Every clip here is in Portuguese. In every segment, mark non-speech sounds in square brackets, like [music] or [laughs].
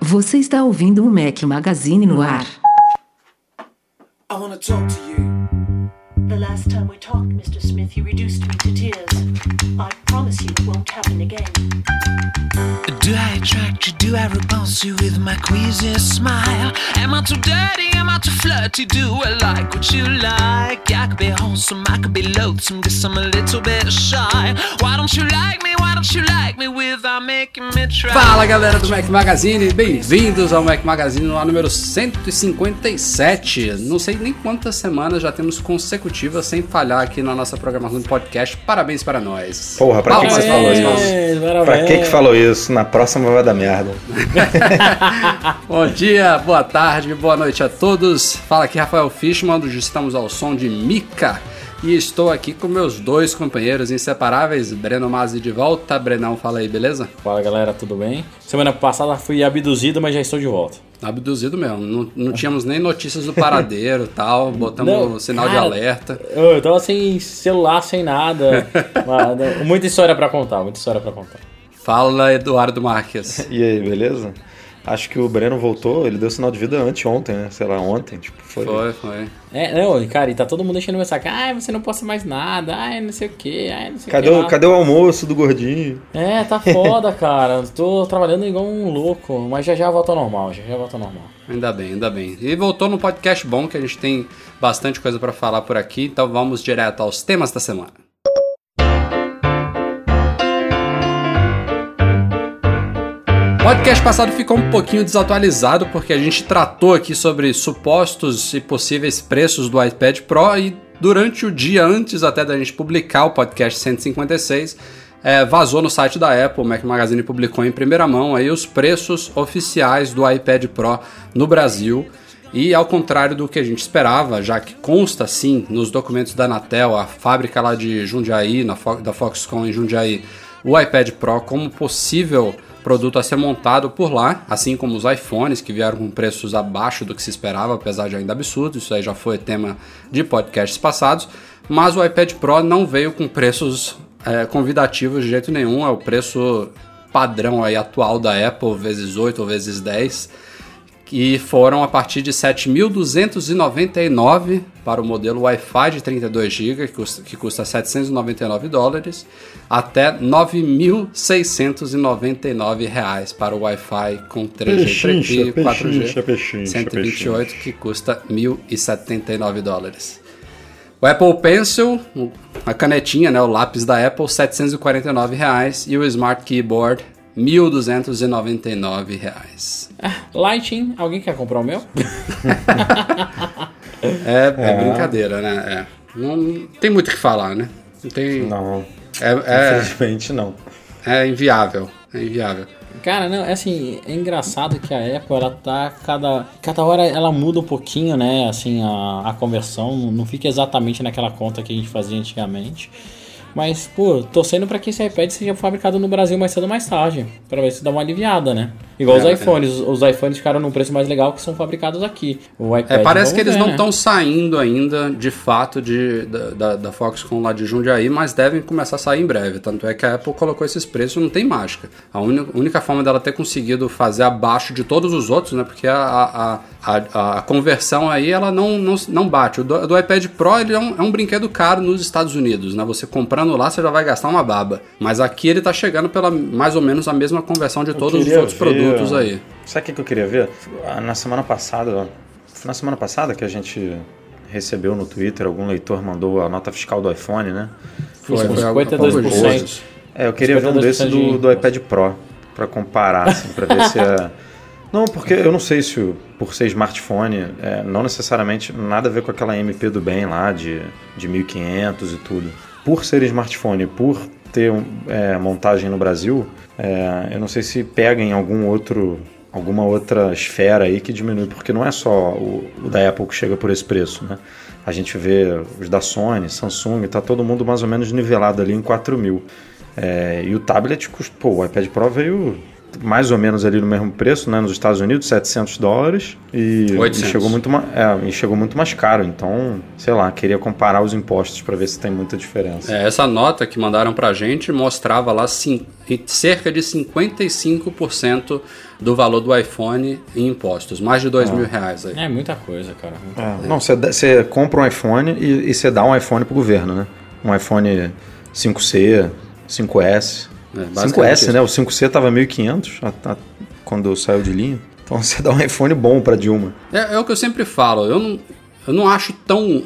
Você está ouvindo o Mac Magazine no ar. I wanna talk to you. The last time we talked, Mr. Smith, you reduced me to tears. I promise you it won't happen again. Do I attract you? Do I repulse you with my queasy smile? Am I too dirty? Am I too flirty? Do I like what you like? I could be wholesome, I could be loathsome, guess I'm a little bit shy. Why don't you like me? Why don't you like me without making me try? Fala galera do Mac Magazine, bem-vindos ao Mac Magazine no número 157. Não sei nem quantas semanas já temos consecutivas sem falhar aqui na nossa programação do podcast. Parabéns para nós. Porra, pra que, que você falou isso? Parabéns. Pra que que falou isso? Na próxima vai dar merda. [laughs] Bom dia, boa tarde, boa noite a todos. Fala aqui Rafael Fishman, do Estamos ao Som de Mica. E estou aqui com meus dois companheiros inseparáveis, Breno Mazzi de volta. Brenão, fala aí, beleza? Fala galera, tudo bem? Semana passada fui abduzido, mas já estou de volta. Abduzido mesmo. Não, não tínhamos nem notícias do paradeiro [laughs] tal. Botamos Não, sinal cara, de alerta. Eu, tava sem celular, sem nada. [laughs] Muita história pra contar, muita história pra contar. Fala, Eduardo Marques. E aí, beleza? Acho que o Breno voltou, ele deu sinal de vida anteontem, né? Sei lá, ontem, tipo, foi. Foi, foi. É, não, cara, e tá todo mundo enchendo meu saco. Ai, você não posta mais nada. Ai, não sei o que. Ai, não sei Cadê o que. o, lá. cadê o almoço do gordinho? É, tá [laughs] foda, cara. Tô trabalhando igual um louco. Mas já já volta ao normal, já já volta ao normal. Ainda bem, ainda bem. E voltou no podcast bom, que a gente tem bastante coisa pra falar por aqui, então vamos direto aos temas da semana. Podcast passado ficou um pouquinho desatualizado porque a gente tratou aqui sobre supostos e possíveis preços do iPad Pro e durante o dia antes até da gente publicar o podcast 156, é, vazou no site da Apple, o Mac Magazine publicou em primeira mão aí os preços oficiais do iPad Pro no Brasil. E ao contrário do que a gente esperava, já que consta sim nos documentos da Anatel, a fábrica lá de Jundiaí, na Fo- da Foxconn em Jundiaí, o iPad Pro como possível produto a ser montado por lá, assim como os iPhones que vieram com preços abaixo do que se esperava, apesar de ainda absurdo, isso aí já foi tema de podcasts passados, mas o iPad Pro não veio com preços é, convidativos de jeito nenhum, é o preço padrão aí atual da Apple, vezes 8 ou vezes 10, que foram a partir de 7.299 para o modelo Wi-Fi de 32 GB, que custa, que custa 799 dólares, até 9.699 reais para o Wi-Fi com 3G Pechincha, e 4G, pechincha, pechincha, 128 que custa 1.079 dólares. O Apple Pencil, a canetinha, né, o lápis da Apple, 749 reais e o Smart Keyboard, 1.299 reais. Ah, Lighting, alguém quer comprar o meu? [laughs] É, é brincadeira, né? É. Não tem muito o que falar, né? Não tem. Não, É, infelizmente não. é, é inviável. É inviável. Cara, não, é assim, é engraçado que a Apple, ela tá cada, cada hora ela muda um pouquinho, né, assim, a, a conversão, não fica exatamente naquela conta que a gente fazia antigamente. Mas, pô, torcendo pra que esse iPad seja fabricado no Brasil mais cedo ou mais tarde, pra ver se dá uma aliviada, né? Igual É, os iPhones, os iPhones ficaram num preço mais legal que são fabricados aqui. O É, iPad, parece vamos que eles ver, não né? estão saindo ainda, de fato, de, da, da, da Foxconn lá de Jundiaí, mas devem começar a sair em breve. Tanto é que a Apple colocou esses preços, não tem mágica. A única, única forma dela ter conseguido fazer abaixo de todos os outros, né? Porque a, a, a, a conversão aí, ela não, não, não bate. O do, do iPad Pro, ele é um, é um brinquedo caro nos Estados Unidos, né? Você comprando lá, você já vai gastar uma baba. Mas aqui ele tá chegando pela mais ou menos a mesma conversão de todos os outros ver- produtos aí. Sabe o que eu queria ver? Ah, Na semana passada, foi na semana passada que a gente recebeu no Twitter, algum leitor mandou a nota fiscal do iPhone, né? Foi, foi algo- 52%. É, eu queria ver um 52% desse do, do iPad Pro, pra comparar, assim, pra ver se é... [laughs] Não, porque eu não sei se por ser smartphone, é, não necessariamente nada a ver com aquela MP do bem lá de, de 1500 e tudo. Por ser smartphone, por ter é, montagem no Brasil, é, eu não sei se pega em algum outro alguma outra esfera aí que diminui, porque não é só o, o da Apple que chega por esse preço, né? A gente vê os da Sony, Samsung, tá todo mundo mais ou menos nivelado ali em 4 mil. É, e o tablet, pô, o iPad Pro veio mais ou menos ali no mesmo preço, né? Nos Estados Unidos, 700 dólares. E, e 800. chegou muito é, e chegou muito mais caro. Então, sei lá, queria comparar os impostos para ver se tem muita diferença. É, essa nota que mandaram pra gente mostrava lá cerca de 55% do valor do iPhone em impostos. Mais de 2 mil reais aí. É muita coisa, cara. muita É, não, você, compra um iPhone e, e você dá um iPhone pro governo, né? Um iPhone 5C, 5S. É, basicamente 5S, isso. né? O 5C tava 1.500 a- a- quando saiu de linha. Então [laughs] você dá um iPhone bom pra Dilma. É, é o que eu sempre falo, eu não, eu não acho tão.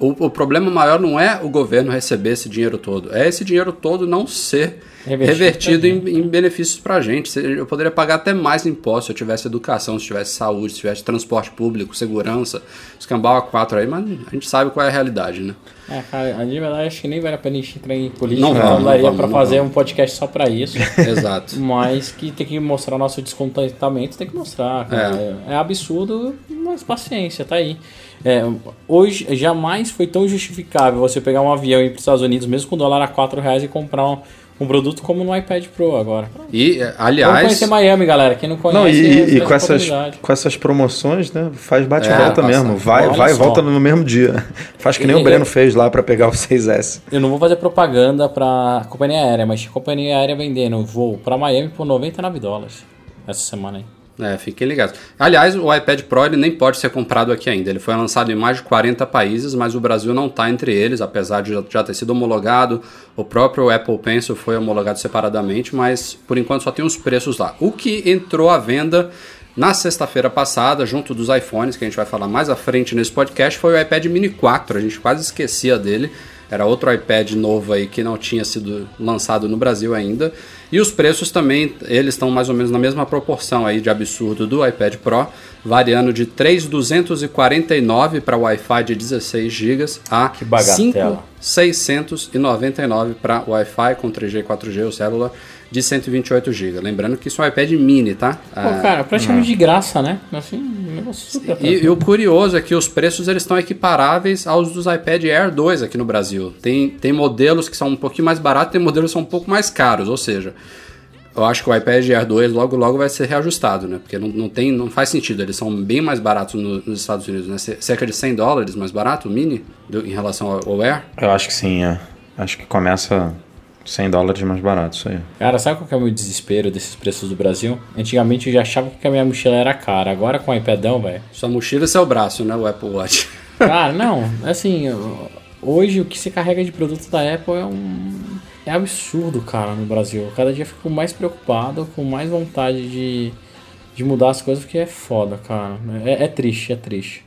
O, o problema maior não é o governo receber esse dinheiro todo, é esse dinheiro todo não ser Revertido revertido em, em benefícios pra gente. Se- Eu poderia pagar até mais impostos se eu tivesse educação, se tivesse saúde, se tivesse transporte público, segurança, escambau a quatro aí, mas a gente sabe qual é a realidade, né? É, cara, a de verdade acho que nem vale a pena a gente entrar em política, Não vamos, daria não pra não fazer vamos. um podcast só pra isso. [laughs] Exato. Mas que tem que mostrar nosso descontentamento, tem que mostrar. É. é absurdo, mas paciência, tá aí. É, hoje jamais foi tão justificável você pegar um avião e ir para os Estados Unidos, mesmo com o dólar a 4 reais, e comprar um, um produto como no iPad Pro agora. E, eh, Vamos aliás, conhecer Miami, galera. Quem não conhece, Não, e, e com, essas, com essas promoções, né? Faz bate e É, mesmo. Vai, vai e volta no mesmo dia. [laughs] Faz que nem E- o Breno fez lá pra pegar o [laughs] 6S. Eu não vou fazer propaganda pra companhia aérea, mas companhia aérea vendendo voo pra Miami por 99 dólares essa semana aí. É, fiquem ligados. Aliás, o iPad Pro ele nem pode ser comprado aqui ainda. Ele foi lançado em mais de 40 países, mas o Brasil não está entre eles, apesar de já- ter sido homologado. O próprio Apple Pencil foi homologado separadamente, mas por enquanto só tem os preços lá. O que entrou à venda na sexta-feira passada, junto dos iPhones, que a gente vai falar mais à frente nesse podcast, foi o iPad Mini 4. A gente quase esquecia dele. Era outro iPad novo aí que não tinha sido lançado no Brasil ainda. E os preços também, eles estão mais ou menos na mesma proporção aí de absurdo do iPad Pro, variando de 3.249 para Wi-Fi de 16 GB a Que bagatela. 5.699 para Wi-Fi com 3G e 4G ou célula de 128 GB. Lembrando que isso é um iPad mini, tá? Pô, Ah, cara, praticamente de graça, né? Assim, um negócio super e, e o curioso é que os preços eles estão equiparáveis aos dos iPad Air 2 aqui no Brasil. Tem, tem modelos que são um pouquinho mais baratos, tem modelos que são um pouco mais caros, ou seja, eu acho que o iPad Air 2 logo logo vai ser reajustado, né? Porque não, não, tem, não faz sentido, eles são bem mais baratos no- nos Estados Unidos, né? C- Cerca de 100 dólares mais barato, o mini, do- em relação ao, ao Air. Eu acho que sim, é. Acho que começa 100 dólares mais barato, isso aí. Cara, sabe qual que é o meu desespero desses preços do Brasil? Antigamente eu já achava que a minha mochila era cara. Agora com o iPadão, velho. Sua mochila e seu braço, né? O Apple Watch. [laughs] Cara, não, assim, hoje o que se carrega de produto da Apple é um. É absurdo, cara, no Brasil. Cada dia eu fico mais preocupado, com mais vontade de, de mudar as coisas, porque é foda, cara. É, é triste, é triste.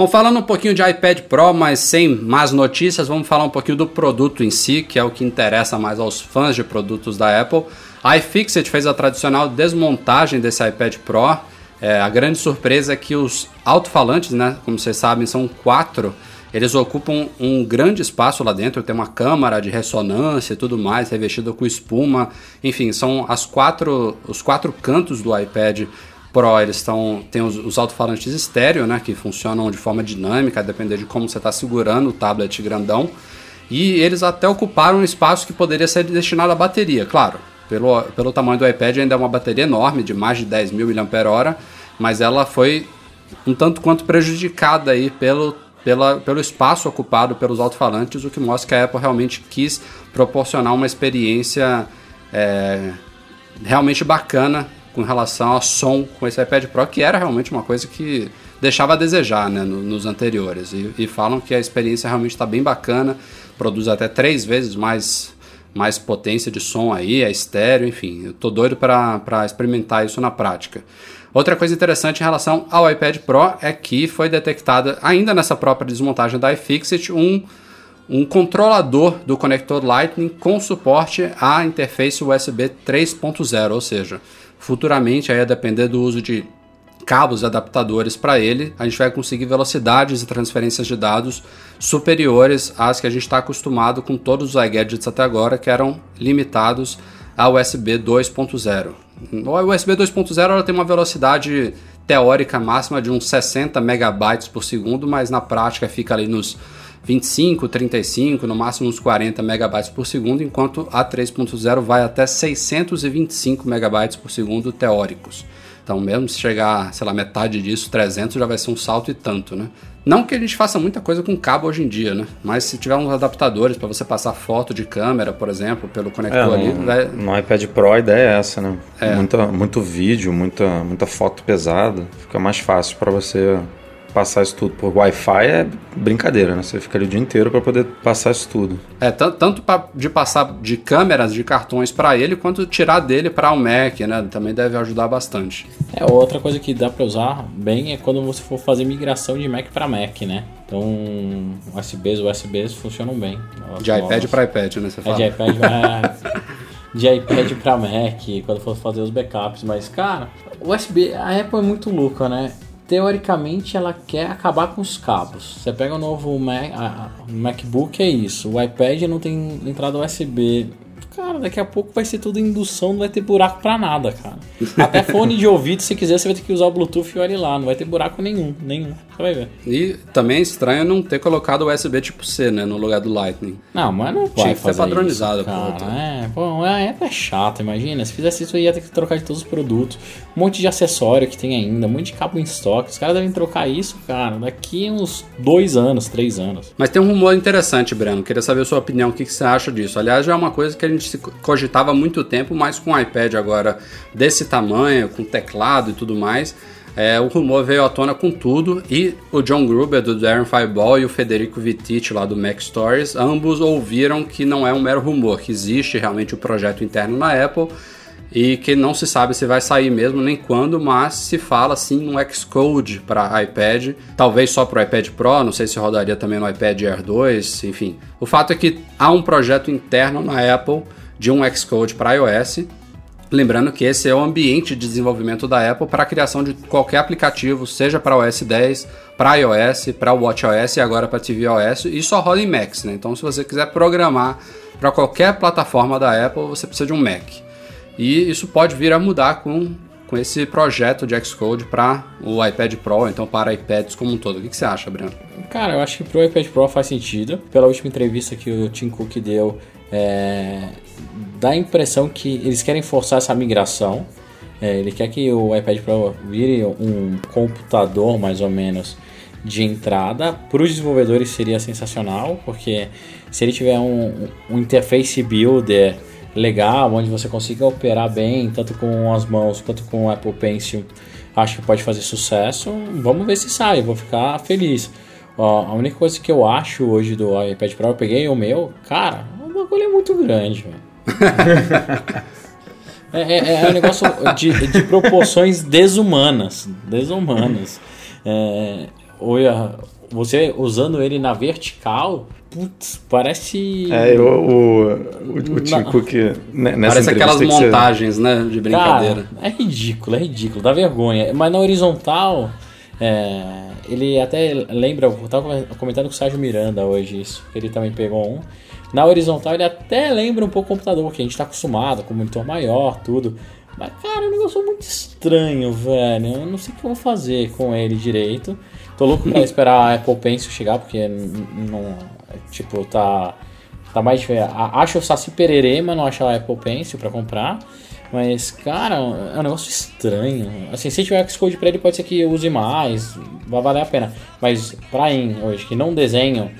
Bom, falando um pouquinho de iPad Pro, mas sem más notícias, vamos falar um pouquinho do produto em si, que é o que interessa mais aos fãs de produtos da Apple. A iFixit fez a tradicional desmontagem desse iPad Pro. É, a grande surpresa é que os alto-falantes, né, como vocês sabem, são quatro. Eles ocupam um grande espaço lá dentro, tem uma câmara de ressonância e tudo mais, revestida com espuma. Enfim, são as quatro, os quatro cantos do iPad Pro, eles estão tem os, os alto-falantes estéreo, né, que funcionam de forma dinâmica, a depender de como você está segurando o tablet grandão. E eles até ocuparam um espaço que poderia ser destinado à bateria, claro. Pelo, pelo tamanho do iPad ainda é uma bateria enorme, de mais de 10 mil mAh, mas ela foi um tanto quanto prejudicada aí pelo, pela, pelo espaço ocupado pelos alto-falantes, o que mostra que a Apple realmente quis proporcionar uma experiência é, realmente bacana com relação ao som com esse iPad Pro, que era realmente uma coisa que deixava a desejar né, no- nos anteriores. E, e falam que a experiência realmente está bem bacana, produz até três vezes mais, mais potência de som aí, é estéreo, enfim. Eu tô doido para experimentar isso na prática. Outra coisa interessante em relação ao iPad Pro é que foi detectada, ainda nessa própria desmontagem da iFixit, um um controlador do conector Lightning com suporte à interface USB 3.0, ou seja, futuramente, aí a depender do uso de cabos e adaptadores para ele, a gente vai conseguir velocidades e transferências de dados superiores às que a gente está acostumado com todos os iGadgets até agora, que eram limitados a USB 2.0. O USB 2.0 ela tem uma velocidade teórica máxima de uns 60 megabytes por segundo, mas na prática fica ali nos 25, 35, no máximo uns 40 megabytes por segundo, enquanto a 3.0 vai até 625 megabytes por segundo teóricos. Então, mesmo se chegar, sei lá, metade disso, 300 já vai ser um salto e tanto, né? Não que a gente faça muita coisa com cabo hoje em dia, né? Mas se tiver uns adaptadores para você passar foto de câmera, por exemplo, pelo conector É, ali, no, vai- no iPad Pro a ideia é essa, né? É. Muita, muito vídeo, muita, muita foto pesada. Fica mais fácil para você passar isso tudo por Wi-Fi é brincadeira, né? Você fica ali o dia inteiro para poder passar isso tudo. É, tan- tanto pra, de passar de câmeras, de cartões para ele, quanto tirar dele para o Mac, né? Também deve ajudar bastante. É, outra coisa que dá pra usar bem é quando você for fazer migração de Mac pra Mac, né? Então, USBs, USBs funcionam bem. De iPad para iPad, né? Você É fala. de iPad pra... de iPad pra Mac, quando for fazer os backups. Mas, cara, o USB, a Apple é muito louca, né? Teoricamente, ela quer acabar com os cabos. Você pega o novo Mac, a- a- MacBook, é isso. O iPad não tem entrada USB. Cara, daqui a pouco vai ser tudo indução, não vai ter buraco pra nada, cara. [laughs] Até fone de ouvido, se quiser, você vai ter que usar o Bluetooth e olha lá. Não vai ter buraco nenhum, nenhum. Vai ver. E também é estranho não ter colocado o USB tipo C, né? No lugar do Lightning. Não, mas não Tinha vai que ser padronizado, isso, pô. cara. É, pô, a Apple é chata, imagina. Se fizesse isso, eu ia ter que trocar de todos os produtos. Um monte de acessório que tem ainda, um monte de cabo em estoque. Os caras devem trocar isso, cara, daqui uns dois anos, três anos. Mas tem um rumor interessante, Breno. Queria saber a sua opinião, o que, que você acha disso. Aliás, já é uma coisa que a gente se cogitava há muito tempo, mas com o iPad agora desse tamanho, com teclado e tudo mais, é, o rumor veio à tona com tudo. E o John Gruber, do Darren Fireball, e o Federico Vittich, lá do Mac Stories, ambos ouviram que não é um mero rumor, que existe realmente o projeto interno na Apple e que não se sabe se vai sair mesmo nem quando, mas se fala sim no Xcode para iPad, talvez só para o iPad Pro, não sei se rodaria também no iPad Air 2, enfim. O fato é que há um projeto interno na Apple de um Xcode para iOS. Lembrando que esse é o ambiente de desenvolvimento da Apple para a criação de qualquer aplicativo, seja para OS 10, para iOS, para WatchOS e agora para tvOS, e só roda em Macs, né? Então, se você quiser programar para qualquer plataforma da Apple, você precisa de um Mac. E isso pode vir a mudar com, com esse projeto de Xcode para o iPad Pro, então para iPads como um todo. O que, que você acha, Breno? Cara, eu acho que pro iPad Pro faz sentido. Pela última entrevista que o Tim Cook deu, é, dá a impressão que eles querem forçar essa migração. É, ele quer que o iPad Pro vire um computador, mais ou menos, de entrada. Para os desenvolvedores seria sensacional, porque se ele tiver um, um interface builder legal, onde você consiga operar bem, tanto com as mãos quanto com o Apple Pencil, acho que pode fazer sucesso. Vamos ver se sai, vou ficar feliz. Ó, a única coisa que eu acho hoje do iPad Pro, eu peguei o meu, cara, bagulho é muito grande, velho. [laughs] É, é, é um negócio de, de proporções desumanas. Desumanas. É, olha, você usando ele na vertical, putz, parece. É, eu, o, o, o Tim Não. Cook, nessa Parece aquelas que você- montagens, né, de brincadeira. Cara, é ridículo, é ridículo, dá vergonha. Mas na horizontal, é, ele até lembra, eu tava comentando com o Sérgio Miranda hoje isso, que ele também pegou um. Na horizontal ele até lembra um pouco o computador, que a gente tá acostumado, com monitor maior, tudo. Mas, cara, é um negócio muito estranho, velho. Eu não sei o que eu vou fazer com ele direito. Tô louco pra [laughs] esperar a Apple Pencil chegar, porque não. Tipo, tá. Tá mais Acho o Saci Pererê, mas não acho a Apple Pencil pra comprar. Mas, cara, é um negócio estranho. Assim, se tiver Xcode pra ele, pode ser que use mais, vai valer a pena. Mas pra mim, hoje, que não desenho,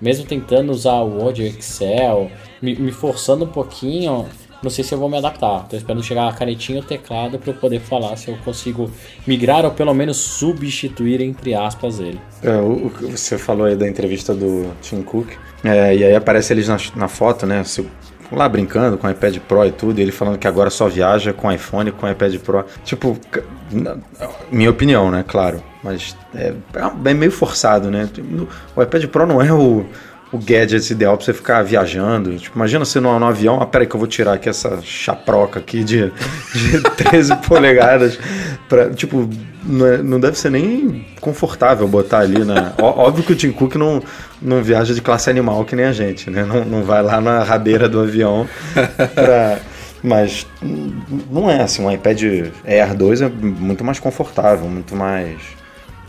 mesmo tentando usar o Word Excel, me, me forçando um pouquinho, não sei se eu vou me adaptar. Tô esperando chegar a canetinha e o teclado pra eu poder falar se eu consigo migrar ou pelo menos substituir, entre aspas, ele. É, o, o você falou aí da entrevista do Tim Cook, é, e aí aparece eles na, na foto, né? se- lá brincando com o iPad Pro e tudo, e ele falando que agora só viaja com iPhone com iPad Pro. Tipo, minha opinião, né? Claro. Mas é, é meio forçado, né? O iPad Pro não é o, o gadget ideal pra você ficar viajando. Tipo, imagina você no, no avião, ah, peraí que eu vou tirar aqui essa chaproca aqui de, de [laughs] 13 polegadas. Pra, tipo, não, é- não deve ser nem confortável botar ali, né? Ó- Óbvio que o Tim Cook não, não viaja de classe animal que nem a gente, né? Não, não vai lá na rabeira do avião pra... [laughs] Mas não é assim, um iPad Air 2 é muito mais confortável, muito mais...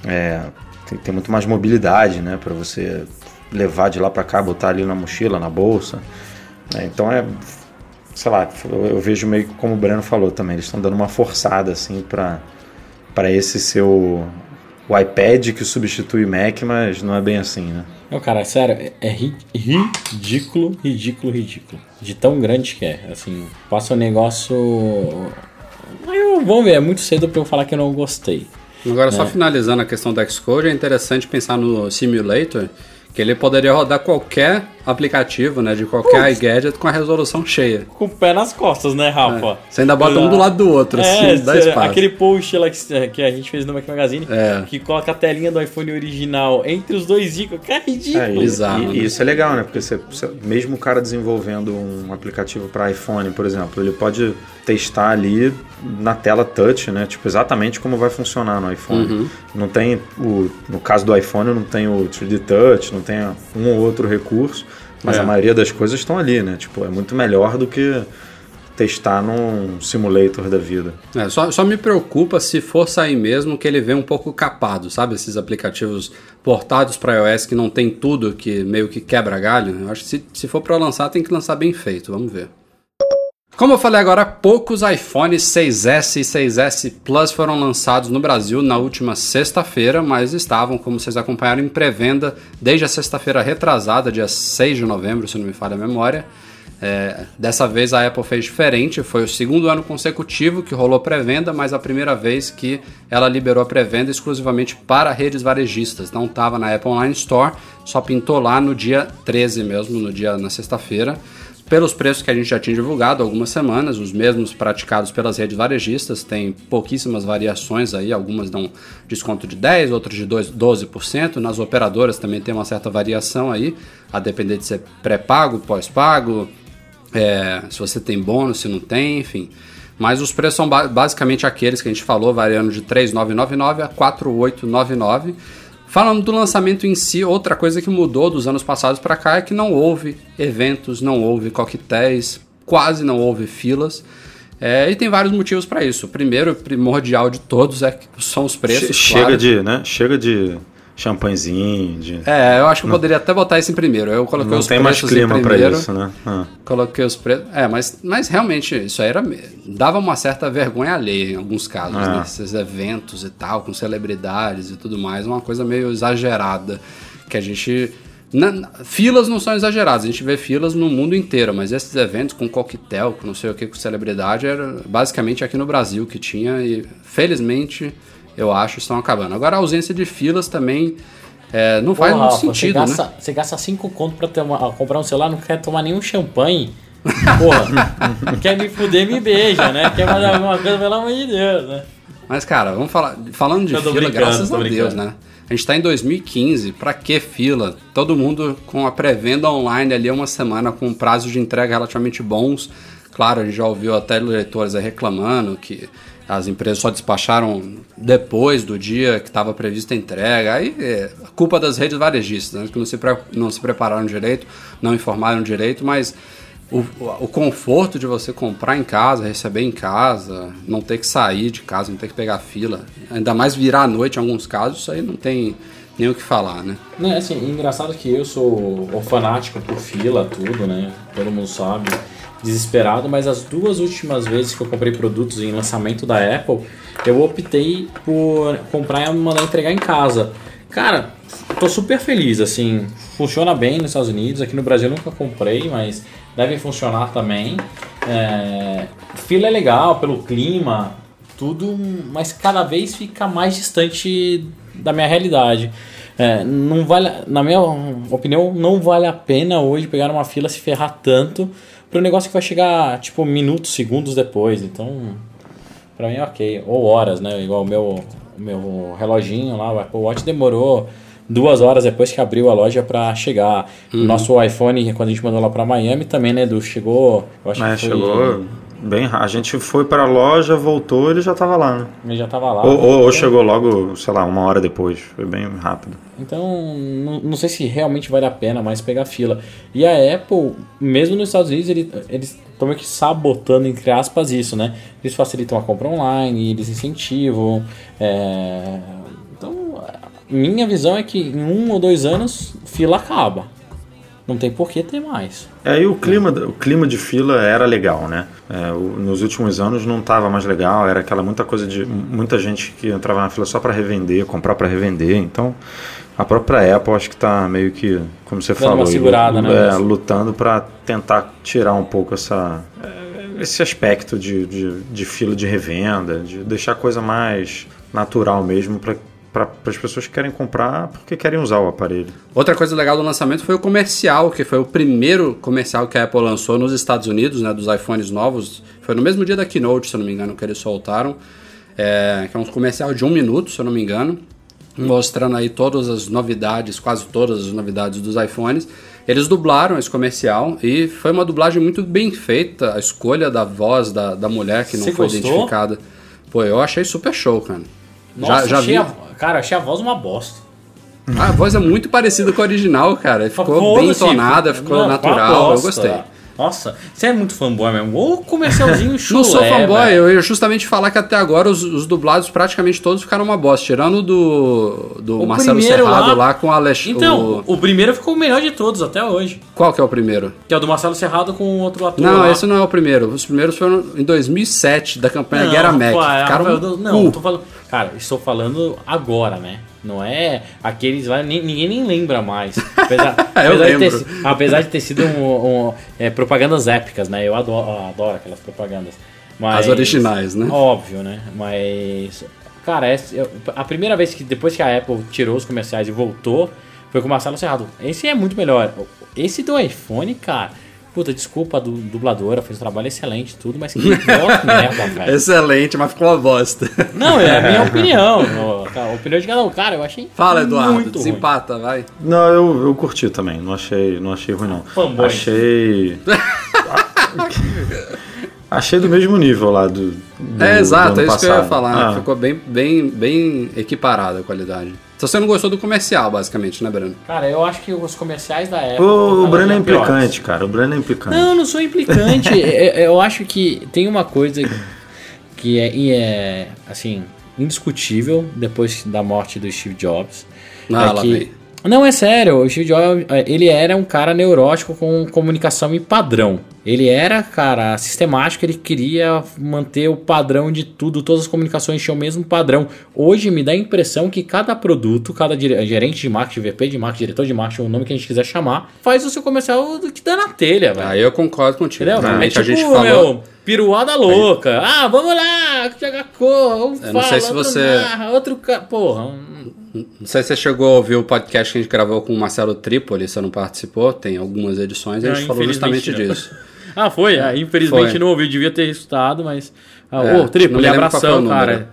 é, tem, tem muito mais mobilidade, né? Pra você levar de lá para cá, botar ali na mochila, na bolsa. né? Então é, sei lá, eu, vejo meio que como o Breno falou também, eles estão dando uma forçada assim para para esse seu o iPad que substitui Mac, mas não é bem assim, né? Não, cara, sério, é- é ri- ridículo, ridículo, ridículo. De tão grande que é. Assim, passa um negócio. Eu, vamos ver, é muito cedo pra eu falar que eu não gostei. Agora, É. só finalizando a questão do Xcode, é interessante pensar no Simulator, que ele poderia rodar qualquer aplicativo, né, de qualquer iGadget com a resolução cheia. Com o pé nas costas, né, Rafa? Você ainda bota um do lado do outro, É, assim, dá espaço. aquele post lá que, que a gente fez no Mac Magazine, É. que coloca a telinha do iPhone original entre os dois ícones. Cara, é ridículo. É, e, Bizarro, e- né? isso é legal, né? Porque você, você- mesmo o cara desenvolvendo um aplicativo para iPhone, por exemplo, ele pode testar ali na tela touch, né? Tipo, exatamente como vai funcionar no iPhone. Uhum. Não tem o, no caso do iPhone, não tem o 3D Touch, não tem um ou outro recurso, mas É. a maioria das coisas estão ali, né? Tipo, é muito melhor do que testar num simulator da vida. É, só, só me preocupa se for sair mesmo que ele vem um pouco capado, sabe? Esses aplicativos portados para iOS que não tem tudo, que meio que quebra galho. Eu acho que se, se for para lançar, tem que lançar bem feito. Vamos ver. Como eu falei agora há pouco, os iPhones 6S e 6S Plus foram lançados no Brasil na última sexta-feira, mas estavam, como vocês acompanharam, em pré-venda desde a sexta-feira retrasada, dia 6 de novembro, se não me falha a memória. É, dessa vez a Apple fez diferente, foi o segundo ano consecutivo que rolou pré-venda, mas a primeira vez que ela liberou a pré-venda exclusivamente para redes varejistas. Não estava na Apple Online Store, só pintou lá no dia 13 mesmo, no dia na sexta-feira. Pelos preços que a gente já tinha divulgado há algumas semanas, os mesmos praticados pelas redes varejistas, tem pouquíssimas variações aí, algumas dão desconto de 10, outras de 2 12%. Nas operadoras também tem uma certa variação aí, a depender de ser pré-pago, pós-pago, é, se você tem bônus, se não tem, enfim. Mas os preços são ba- basicamente aqueles que a gente falou, variando de 3.999 a 4.899. Falando do lançamento em si, outra coisa que mudou dos anos passados para cá é que não houve eventos, não houve coquetéis, quase não houve filas. É, e tem vários motivos para isso. O primeiro, primordial de todos, é que são os preços. Che- Chega claro. de, né? Chega de champanhezinho, de... É, eu acho que eu poderia até botar isso em primeiro. Eu coloquei não os tem mais preços em clima pra primeiro. isso, né? Ah. Coloquei os preços. É, mas, mas realmente isso aí era. dava uma certa vergonha alheia em alguns casos, É. né? Esses eventos e tal, com celebridades e tudo mais, uma coisa meio exagerada. Que a gente. na- filas não são exageradas, a gente vê filas no mundo inteiro, mas esses eventos com coquetel, com não sei o que, com celebridade, era basicamente aqui no Brasil que tinha e felizmente eu acho estão acabando. Agora a ausência de filas também é, não faz Pô, muito Rafa, sentido, você né? gasta, Você gasta 5 conto pra ter uma- comprar um celular, não quer tomar nenhum champanhe. Porra, [laughs] quer me fuder, me beija, né? Quer fazer alguma coisa, pelo amor de Deus, né? Mas, cara, vamos falar. Falando de fila, graças a Deus, né? A gente tá em 2015, pra que fila? Todo mundo com a pré-venda online ali uma semana com prazos de entrega relativamente bons. Claro, a gente já ouviu até leitores reclamando que as empresas só despacharam depois do dia que estava prevista a entrega. Aí é culpa das redes varejistas, né? que não se, não se prepararam direito, não informaram direito, mas o, o conforto de você comprar em casa, receber em casa, não ter que sair de casa, não ter que pegar fila, ainda mais virar à noite em alguns casos, isso aí não tem nem o que falar, né? É assim, engraçado que eu sou o fanático por fila, tudo, né? Todo mundo sabe. Desesperado, mas as duas últimas vezes que eu comprei produtos em lançamento da Apple, eu optei por comprar e mandar entregar em casa. Cara, tô super feliz, assim, funciona bem nos Estados Unidos, aqui no Brasil eu nunca comprei, mas deve funcionar também. É, fila é legal pelo clima, tudo, mas cada vez fica mais distante da minha realidade. É, não vale, na minha opinião, não vale a pena hoje pegar uma fila se ferrar tanto para um negócio que vai chegar tipo minutos, segundos depois. Então, para mim é ok. Ou horas, né? Igual o meu, meu reloginho lá, o Apple Watch demorou duas horas depois que abriu a loja para chegar. O nosso iPhone, quando a gente mandou lá para Miami, também, né? Do chegou. Eu acho Mas que foi, chegou bem. A gente foi pra loja, voltou, ele já tava lá, né? Ele já tava lá. Ou, ou- ou chegou logo, sei lá, uma hora depois. Foi bem rápido. Então, não, não sei se realmente vale a pena mais pegar fila. E a Apple, mesmo nos Estados Unidos, ele- eles estão meio que sabotando, entre aspas, isso, né? Eles facilitam a compra online, eles incentivam. é, Então, minha visão é que em um ou dois anos, fila acaba. Não tem por que ter mais. É, e o clima, o clima de fila era legal, né? É, o- nos últimos anos não estava mais legal, era aquela muita coisa de muita gente que entrava na fila só para revender, comprar para revender. Então, a própria Apple acho que está meio que, como você Dando falou, segurada, né? é, lutando para tentar tirar um pouco essa esse aspecto de, de, de fila de revenda, de deixar a coisa mais natural mesmo para para as pessoas que querem comprar porque querem usar o aparelho. Outra coisa legal do lançamento foi o comercial, que foi o primeiro comercial que a Apple lançou nos Estados Unidos, né, dos iPhones novos. Foi no mesmo dia da Keynote, se eu não me engano, que eles soltaram. É, que é um comercial de um minuto, se eu não me engano, mostrando aí todas as novidades, quase todas as novidades dos iPhones. Eles dublaram esse comercial e foi uma dublagem muito bem feita, a escolha da voz da, da mulher que não Você foi gostou? identificada. Pô, eu achei super show, cara. Nossa, já, já vi. a, cara, achei a voz uma bosta. A voz é muito parecida com a original, cara. Ficou bem entonada, ficou Não, natural. Eu gostei. Nossa, você é muito fanboy mesmo. Ô comercialzinho [laughs] chulé, Não sou fanboy, velho. eu ia justamente falar que até agora os, os dublados praticamente todos ficaram uma bosta, tirando o do, do O Marcelo Serrado lá, lá- com o Alexandre. Então, o... primeiro ficou o melhor de todos até hoje. Qual que é o primeiro? Que é o do Marcelo Serrado com o outro ator Não, lá. esse não é o primeiro. Os primeiros foram em 2007, da campanha Guerra Mac. Ficaram um não, cu. tô falando. Cara, estou falando agora, né? Não é aqueles lá, ni- ninguém nem lembra mais. [laughs] Apesar, apesar de ter, apesar de ter sido um, um, é, propagandas épicas, né? Eu adoro, eu adoro aquelas propagandas. Mas, As originais, né? Óbvio, né? Mas. Cara, eu- a primeira vez que depois que a Apple tirou os comerciais e voltou, foi com o Marcelo Serrado. Esse é muito melhor. Esse do iPhone, cara. Puta, desculpa a du- dubladora, fez um trabalho excelente tudo, mas que voz merda, velho. Excelente, mas ficou uma bosta. Não, é a minha [laughs] opinião. A opinião de cada um. Cara, eu achei. Fala, Eduardo, muito ruim. desempata, vai. Não, eu, eu curti também, não achei, não achei ruim não. Fanboy. Achei. [laughs] [laughs] achei do mesmo nível lá do. do É, exato, do é isso que eu ia passado. falar. Ah, Ficou bem, bem, bem equiparada a qualidade. Então você não gostou do comercial, basicamente, né, Bruno? Cara, eu acho que os comerciais da Apple. O, o Breno é piores. implicante, cara. O Breno é implicante. Não, eu não sou implicante. [laughs] É- é- eu acho que tem uma coisa que é, e é assim, indiscutível depois da morte do Steve Jobs. Ah, é lá que- vem. Não, é sério, o Steve Jobs, ele era um cara neurótico com comunicação e padrão. Ele era, cara, sistemático, ele queria manter o padrão de tudo, todas as comunicações tinham o mesmo padrão. Hoje me dá a impressão que cada produto, cada gerente de marketing, VP de marketing, diretor de marketing, o nome que a gente quiser chamar, faz o seu comercial do que dá na telha, velho. Aí eu concordo contigo. Entendeu? Realmente é a tipo, gente falou. meu, piruada louca. Ah, vamos lá, jogar cor, um Eu não fala, sei se outro você- narra, outro ca... Porra, um- Não sei se você chegou a ouvir o podcast que a gente gravou com o Marcelo Tripoli, você não participou, tem algumas edições, a Não, gente falou justamente não. disso. [laughs] [laughs] Ah, foi? Ah, infelizmente Foi. não ouvi, devia ter escutado, mas. Ah, É, ô, Tripoli, abração, cara.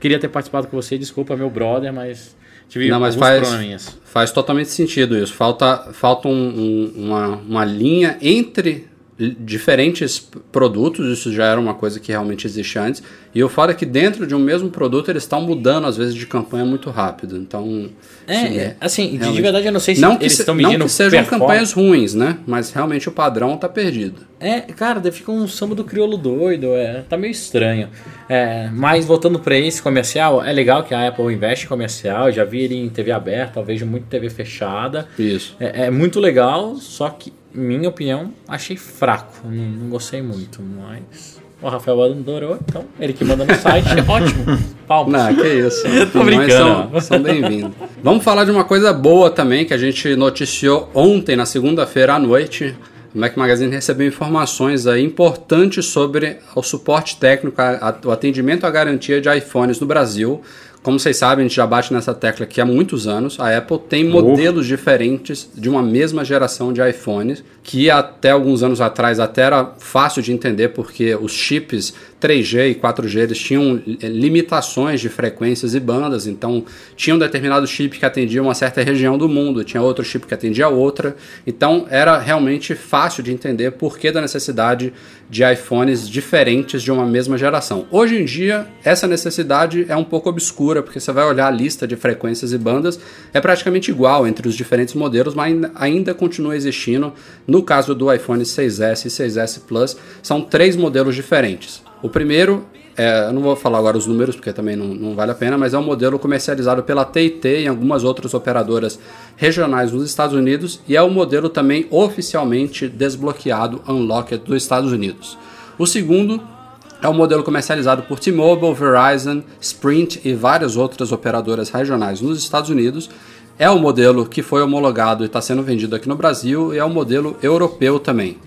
Queria ter participado com você, desculpa, meu brother, mas tive Não, mas faz, faz totalmente sentido isso. Falta, falta um- um- uma, uma linha entre diferentes produtos, isso já era uma coisa que realmente existia antes. E o fato é que dentro de um mesmo produto eles estão mudando, às vezes, de campanha muito rápido. Então. É, sim, é, assim, de, verdade eu não sei se não que, eles se- estão não medindo que sejam campanhas ruins, né? Mas realmente o padrão tá perdido. É, cara, daí fica um samba do crioulo doido, é, tá meio estranho. É, mas voltando pra esse comercial, é legal que a Apple investe em comercial, já vi ele em TV aberta, vejo muito TV fechada. Isso. É, é muito legal, só que, minha opinião, achei fraco, não, não gostei muito, mas... O Rafael adorou, então ele que manda no site, [laughs] ótimo, palmas. Não, que isso. [laughs] Tô brincando. São, são bem-vindos. Vamos falar de uma coisa boa também que a gente noticiou ontem, na segunda-feira à noite. O Mac Magazine recebeu informações aí importantes sobre o suporte técnico, a- a- o atendimento à garantia de iPhones no Brasil. Como vocês sabem, a gente já bate nessa tecla aqui há muitos anos. A Apple tem modelos diferentes de uma mesma geração de iPhones, que até alguns anos atrás até era fácil de entender porque os chips 3G e 4G eles tinham eh, limitações de frequências e bandas, então tinha um determinado chip que atendia uma certa região do mundo, tinha outro chip que atendia outra, então era realmente fácil de entender por que da necessidade de iPhones diferentes de uma mesma geração. Hoje em dia, essa necessidade é um pouco obscura, porque você vai olhar a lista de frequências e bandas, é praticamente igual entre os diferentes modelos, mas ainda- ainda continua existindo. No caso do iPhone 6S e 6S Plus, são três modelos diferentes. O primeiro é, eu não vou falar agora os números porque também não, não vale a pena, mas é um modelo comercializado pela TIT e algumas outras operadoras regionais nos Estados Unidos e é o modelo também oficialmente desbloqueado Unlocked dos Estados Unidos. O segundo é um modelo comercializado por T-Mobile, Verizon, Sprint e várias outras operadoras regionais nos Estados Unidos. É o modelo que foi homologado e está sendo vendido aqui no Brasil e é o modelo europeu também.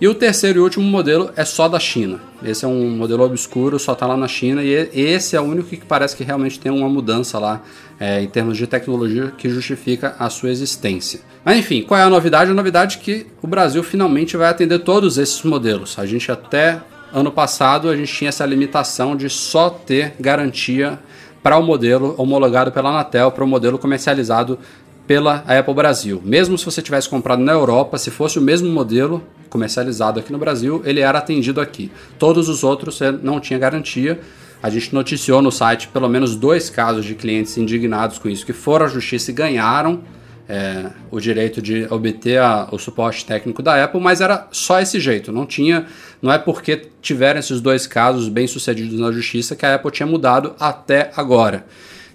E o terceiro e último modelo é só da China. Esse é um modelo obscuro, só está lá na China, e esse é o único que parece que realmente tem uma mudança lá é, em termos de tecnologia que justifica a sua existência. Mas enfim, qual é a novidade? A novidade é que o Brasil finalmente vai atender todos esses modelos. A gente até ano passado a gente tinha essa limitação de só ter garantia para o modelo homologado pela Anatel, para o modelo comercializado pela Apple Brasil. Mesmo se você tivesse comprado na Europa, se fosse o mesmo modelo comercializado aqui no Brasil, ele era atendido aqui. Todos os outros não tinha garantia. A gente noticiou no site pelo menos dois casos de clientes indignados com isso, que foram à justiça e ganharam é, o direito de obter a, o suporte técnico da Apple, mas era só esse jeito. Não tinha, não é porque tiveram esses dois casos bem sucedidos na justiça que a Apple tinha mudado até agora.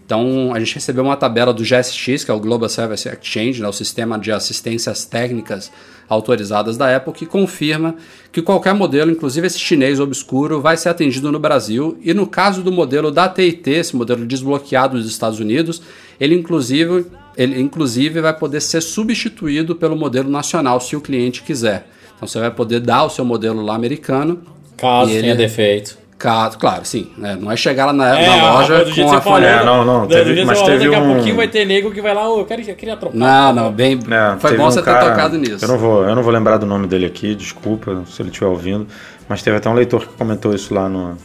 Então a gente recebeu uma tabela do GSX, que é o Global Service Exchange, né, o sistema de assistências técnicas autorizadas da Apple, que confirma que qualquer modelo, inclusive esse chinês obscuro, vai ser atendido no Brasil. E no caso do modelo da TIT, esse modelo desbloqueado dos Estados Unidos, ele inclusive, ele inclusive vai poder ser substituído pelo modelo nacional, se o cliente quiser. Então você vai poder dar o seu modelo lá americano. Caso ele... tenha defeito. Claro, claro, sim. Né? Não é chegar lá na, é, na loja com a folha. É, não, não. Teve, mas teve daqui um... a pouquinho vai ter nego que vai lá, oh, eu, queria, queria trocar. Não, não, bem. É, foi bom um você cara, ter tocado nisso. Eu não, vou, eu não vou lembrar do nome dele aqui, desculpa se ele estiver ouvindo. Mas teve até um leitor que comentou isso lá no,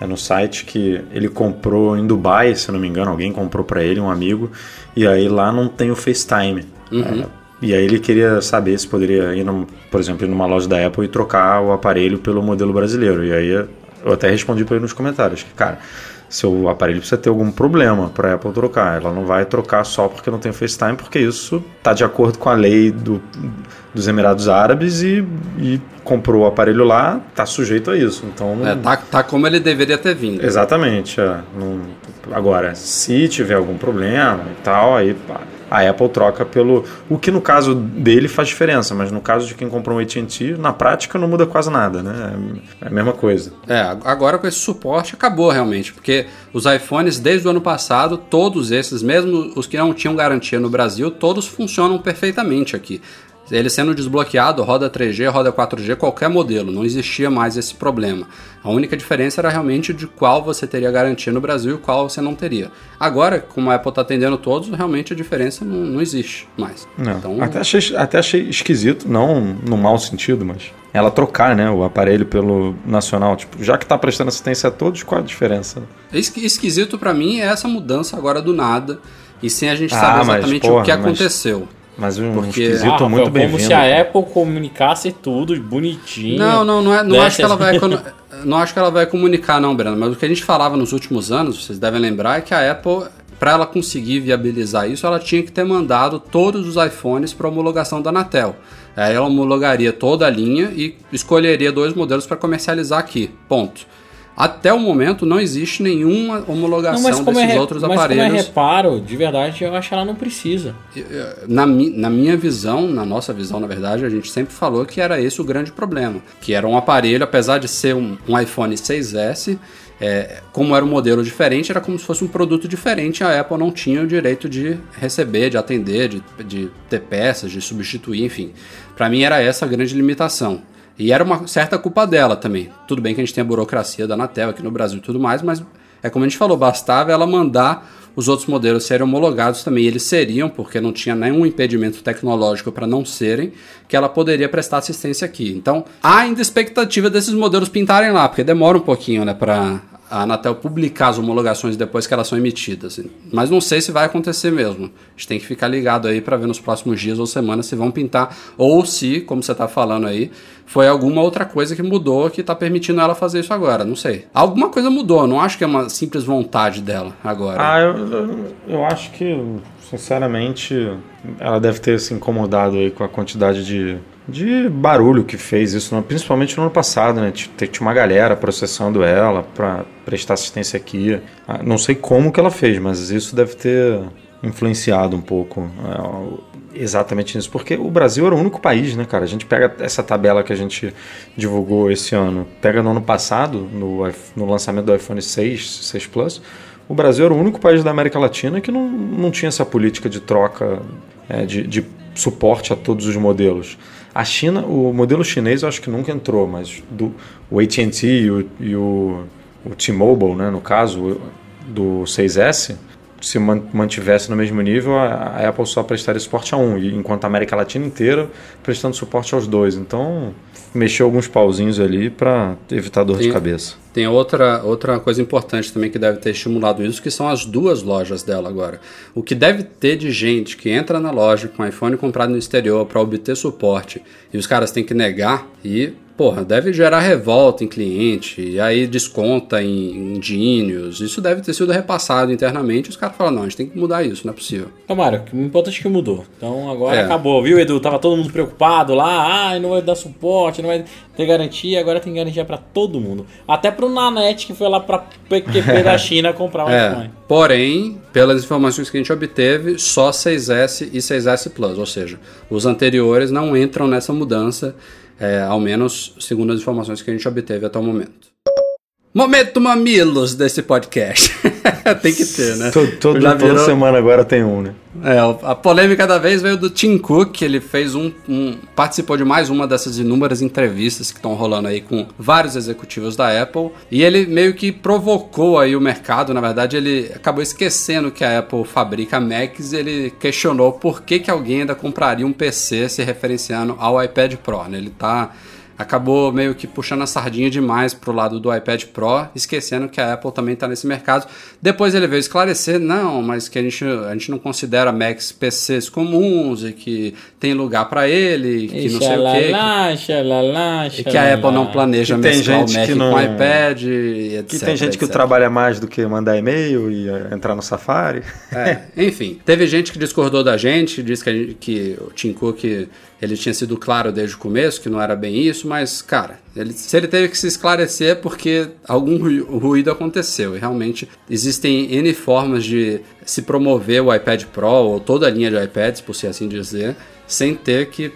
é, no site, que ele comprou em Dubai, se não me engano, alguém comprou para ele, um amigo, e aí lá não tem o FaceTime. Uhum. É, e aí ele queria saber se poderia ir, no, por exemplo, ir numa loja da Apple e trocar o aparelho pelo modelo brasileiro. E aí eu até respondi para ele nos comentários que, cara, seu aparelho precisa ter algum problema para a Apple trocar. Ela não vai trocar só porque não tem FaceTime, porque isso está de acordo com a lei do, dos Emirados Árabes e, e comprou o aparelho lá, está sujeito a isso. Então é, tá, tá como ele deveria ter vindo. Exatamente. É, não... Agora, se tiver algum problema e tal, aí a Apple troca pelo. O que no caso dele faz diferença, mas no caso de quem comprou um AT&T, na prática não muda quase nada, né? É a mesma coisa. É, agora com esse suporte acabou realmente, porque os iPhones desde o ano passado, todos esses, mesmo os que não tinham garantia no Brasil, todos funcionam perfeitamente aqui. Ele sendo desbloqueado, roda 3G, roda 4G, qualquer modelo, não existia mais esse problema. A única diferença era realmente de qual você teria garantia no Brasil e qual você não teria. Agora, como a Apple está atendendo todos, realmente a diferença não, não existe mais. Não. Então, até, achei, até achei esquisito, não no mau sentido, mas ela trocar né, o aparelho pelo nacional. Tipo, já que está prestando assistência a todos, qual a diferença? Esquisito para mim é essa mudança agora do nada e sem a gente ah, saber exatamente mas, porra, o que aconteceu. Mas... Um Porque, esquisito ah, muito bem Como se a Apple comunicasse tudo bonitinho. Não, não, não, é, não acho que ela vai não acho que ela vai comunicar não, Breno, mas o que a gente falava nos últimos anos, vocês devem lembrar, é que a Apple para ela conseguir viabilizar isso, ela tinha que ter mandado todos os iPhones para homologação da Anatel. Aí ela homologaria toda a linha e escolheria dois modelos para comercializar aqui. Ponto. Até o momento não existe nenhuma homologação não, desses é, outros mas aparelhos. Mas como é reparo, de verdade, eu acho que ela não precisa. Na, na minha visão, na nossa visão, na verdade, a gente sempre falou que era esse o grande problema. Que era um aparelho, apesar de ser um, um iPhone 6S, é, como era um modelo diferente, era como se fosse um produto diferente. A Apple não tinha o direito de receber, de atender, de, de ter peças, de substituir, enfim. Para mim era essa a grande limitação. E era uma certa culpa dela também. Tudo bem que a gente tem a burocracia da Anatel aqui no Brasil e tudo mais, mas é como a gente falou, bastava ela mandar os outros modelos serem homologados também. eles seriam, porque não tinha nenhum impedimento tecnológico para não serem, que ela poderia prestar assistência aqui. Então, há ainda expectativa desses modelos pintarem lá, porque demora um pouquinho, né, para a Anatel publicar as homologações depois que elas são emitidas. Mas não sei se vai acontecer mesmo. A gente tem que ficar ligado aí para ver nos próximos dias ou semanas se vão pintar ou se, como você está falando aí, foi alguma outra coisa que mudou que está permitindo ela fazer isso agora. Não sei. Alguma coisa mudou. Não acho que é uma simples vontade dela agora. Ah, eu, eu, eu acho que, sinceramente, ela deve ter se incomodado aí com a quantidade de de barulho que fez isso, principalmente no ano passado, né? Tinha uma galera processando ela para prestar assistência aqui. Ah, Não sei como que ela fez, mas isso deve ter influenciado um pouco é, exatamente nisso, porque o Brasil era o único país, né, cara? A gente pega essa tabela que a gente divulgou esse ano, pega no ano passado, no, no lançamento do iPhone 6, 6 Plus, o Brasil era o único país da América Latina que não, não tinha essa política de troca, é, de, de suporte a todos os modelos. A China, o modelo chinês eu acho que nunca entrou, mas do, o AT&T e o, e o, o T-Mobile, né, no caso, do 6S, se man- mantivesse no mesmo nível, a, Apple só prestaria suporte a um, enquanto a América Latina inteira prestando suporte aos dois. Então, mexeu alguns pauzinhos ali para evitar dor de Sim. cabeça. Tem outra, outra coisa importante também que deve ter estimulado isso, que são as duas lojas dela agora. O que deve ter de gente que entra na loja com iPhone comprado no exterior para obter suporte e os caras têm que negar e, porra, deve gerar revolta em cliente, e aí desconta em, em Genius. Isso deve ter sido repassado internamente e os caras falam, não, a gente tem que mudar isso, não é possível. Tomara, o importante é que mudou. Então agora É. acabou, viu, Edu? Tava todo mundo preocupado lá, ai, não vai dar suporte, não vai ter garantia, agora tem garantia pra todo mundo. Até pro Nanete que foi lá pra PQP da [laughs] China comprar um É, iPhone. porém, pelas informações que a gente obteve, só 6S e 6S Plus, ou seja, os anteriores não entram nessa mudança, é, ao menos segundo as informações que a gente obteve até o momento. Momento mamilos desse podcast. [laughs] Tem que ter, né? Todo, todo- toda virou- semana agora tem um, né? É, a polêmica da vez veio do Tim Cook, ele fez um, um- participou de mais uma dessas inúmeras entrevistas que estão rolando aí com vários executivos da Apple, e ele meio que provocou aí o mercado, na verdade ele acabou esquecendo que a Apple fabrica Macs, e ele questionou por que que alguém ainda compraria um PC se referenciando ao iPad Pro, né? Ele tá acabou meio que puxando a sardinha demais pro lado do iPad Pro, esquecendo que a Apple também está nesse mercado. Depois ele veio esclarecer, não, mas que a gente, a gente não considera Macs PCs comuns e que tem lugar para ele, que E não sei o quê. xalala, xalala, E que a Apple não planeja Que tem mesclar o gente Mac que com não- o iPad, e etc. Que tem gente que etc. trabalha mais do que mandar e-mail e eh, entrar no Safari. É, enfim, teve gente que discordou da gente, disse que, a gente- que o Tim Cook ele tinha sido claro desde o começo, que não era bem isso, mas, cara, ele- se ele teve que se esclarecer é porque algum ru- ruído aconteceu. E realmente existem N formas de se promover o iPad Pro, ou toda a linha de iPads, por se assim dizer, sem ter que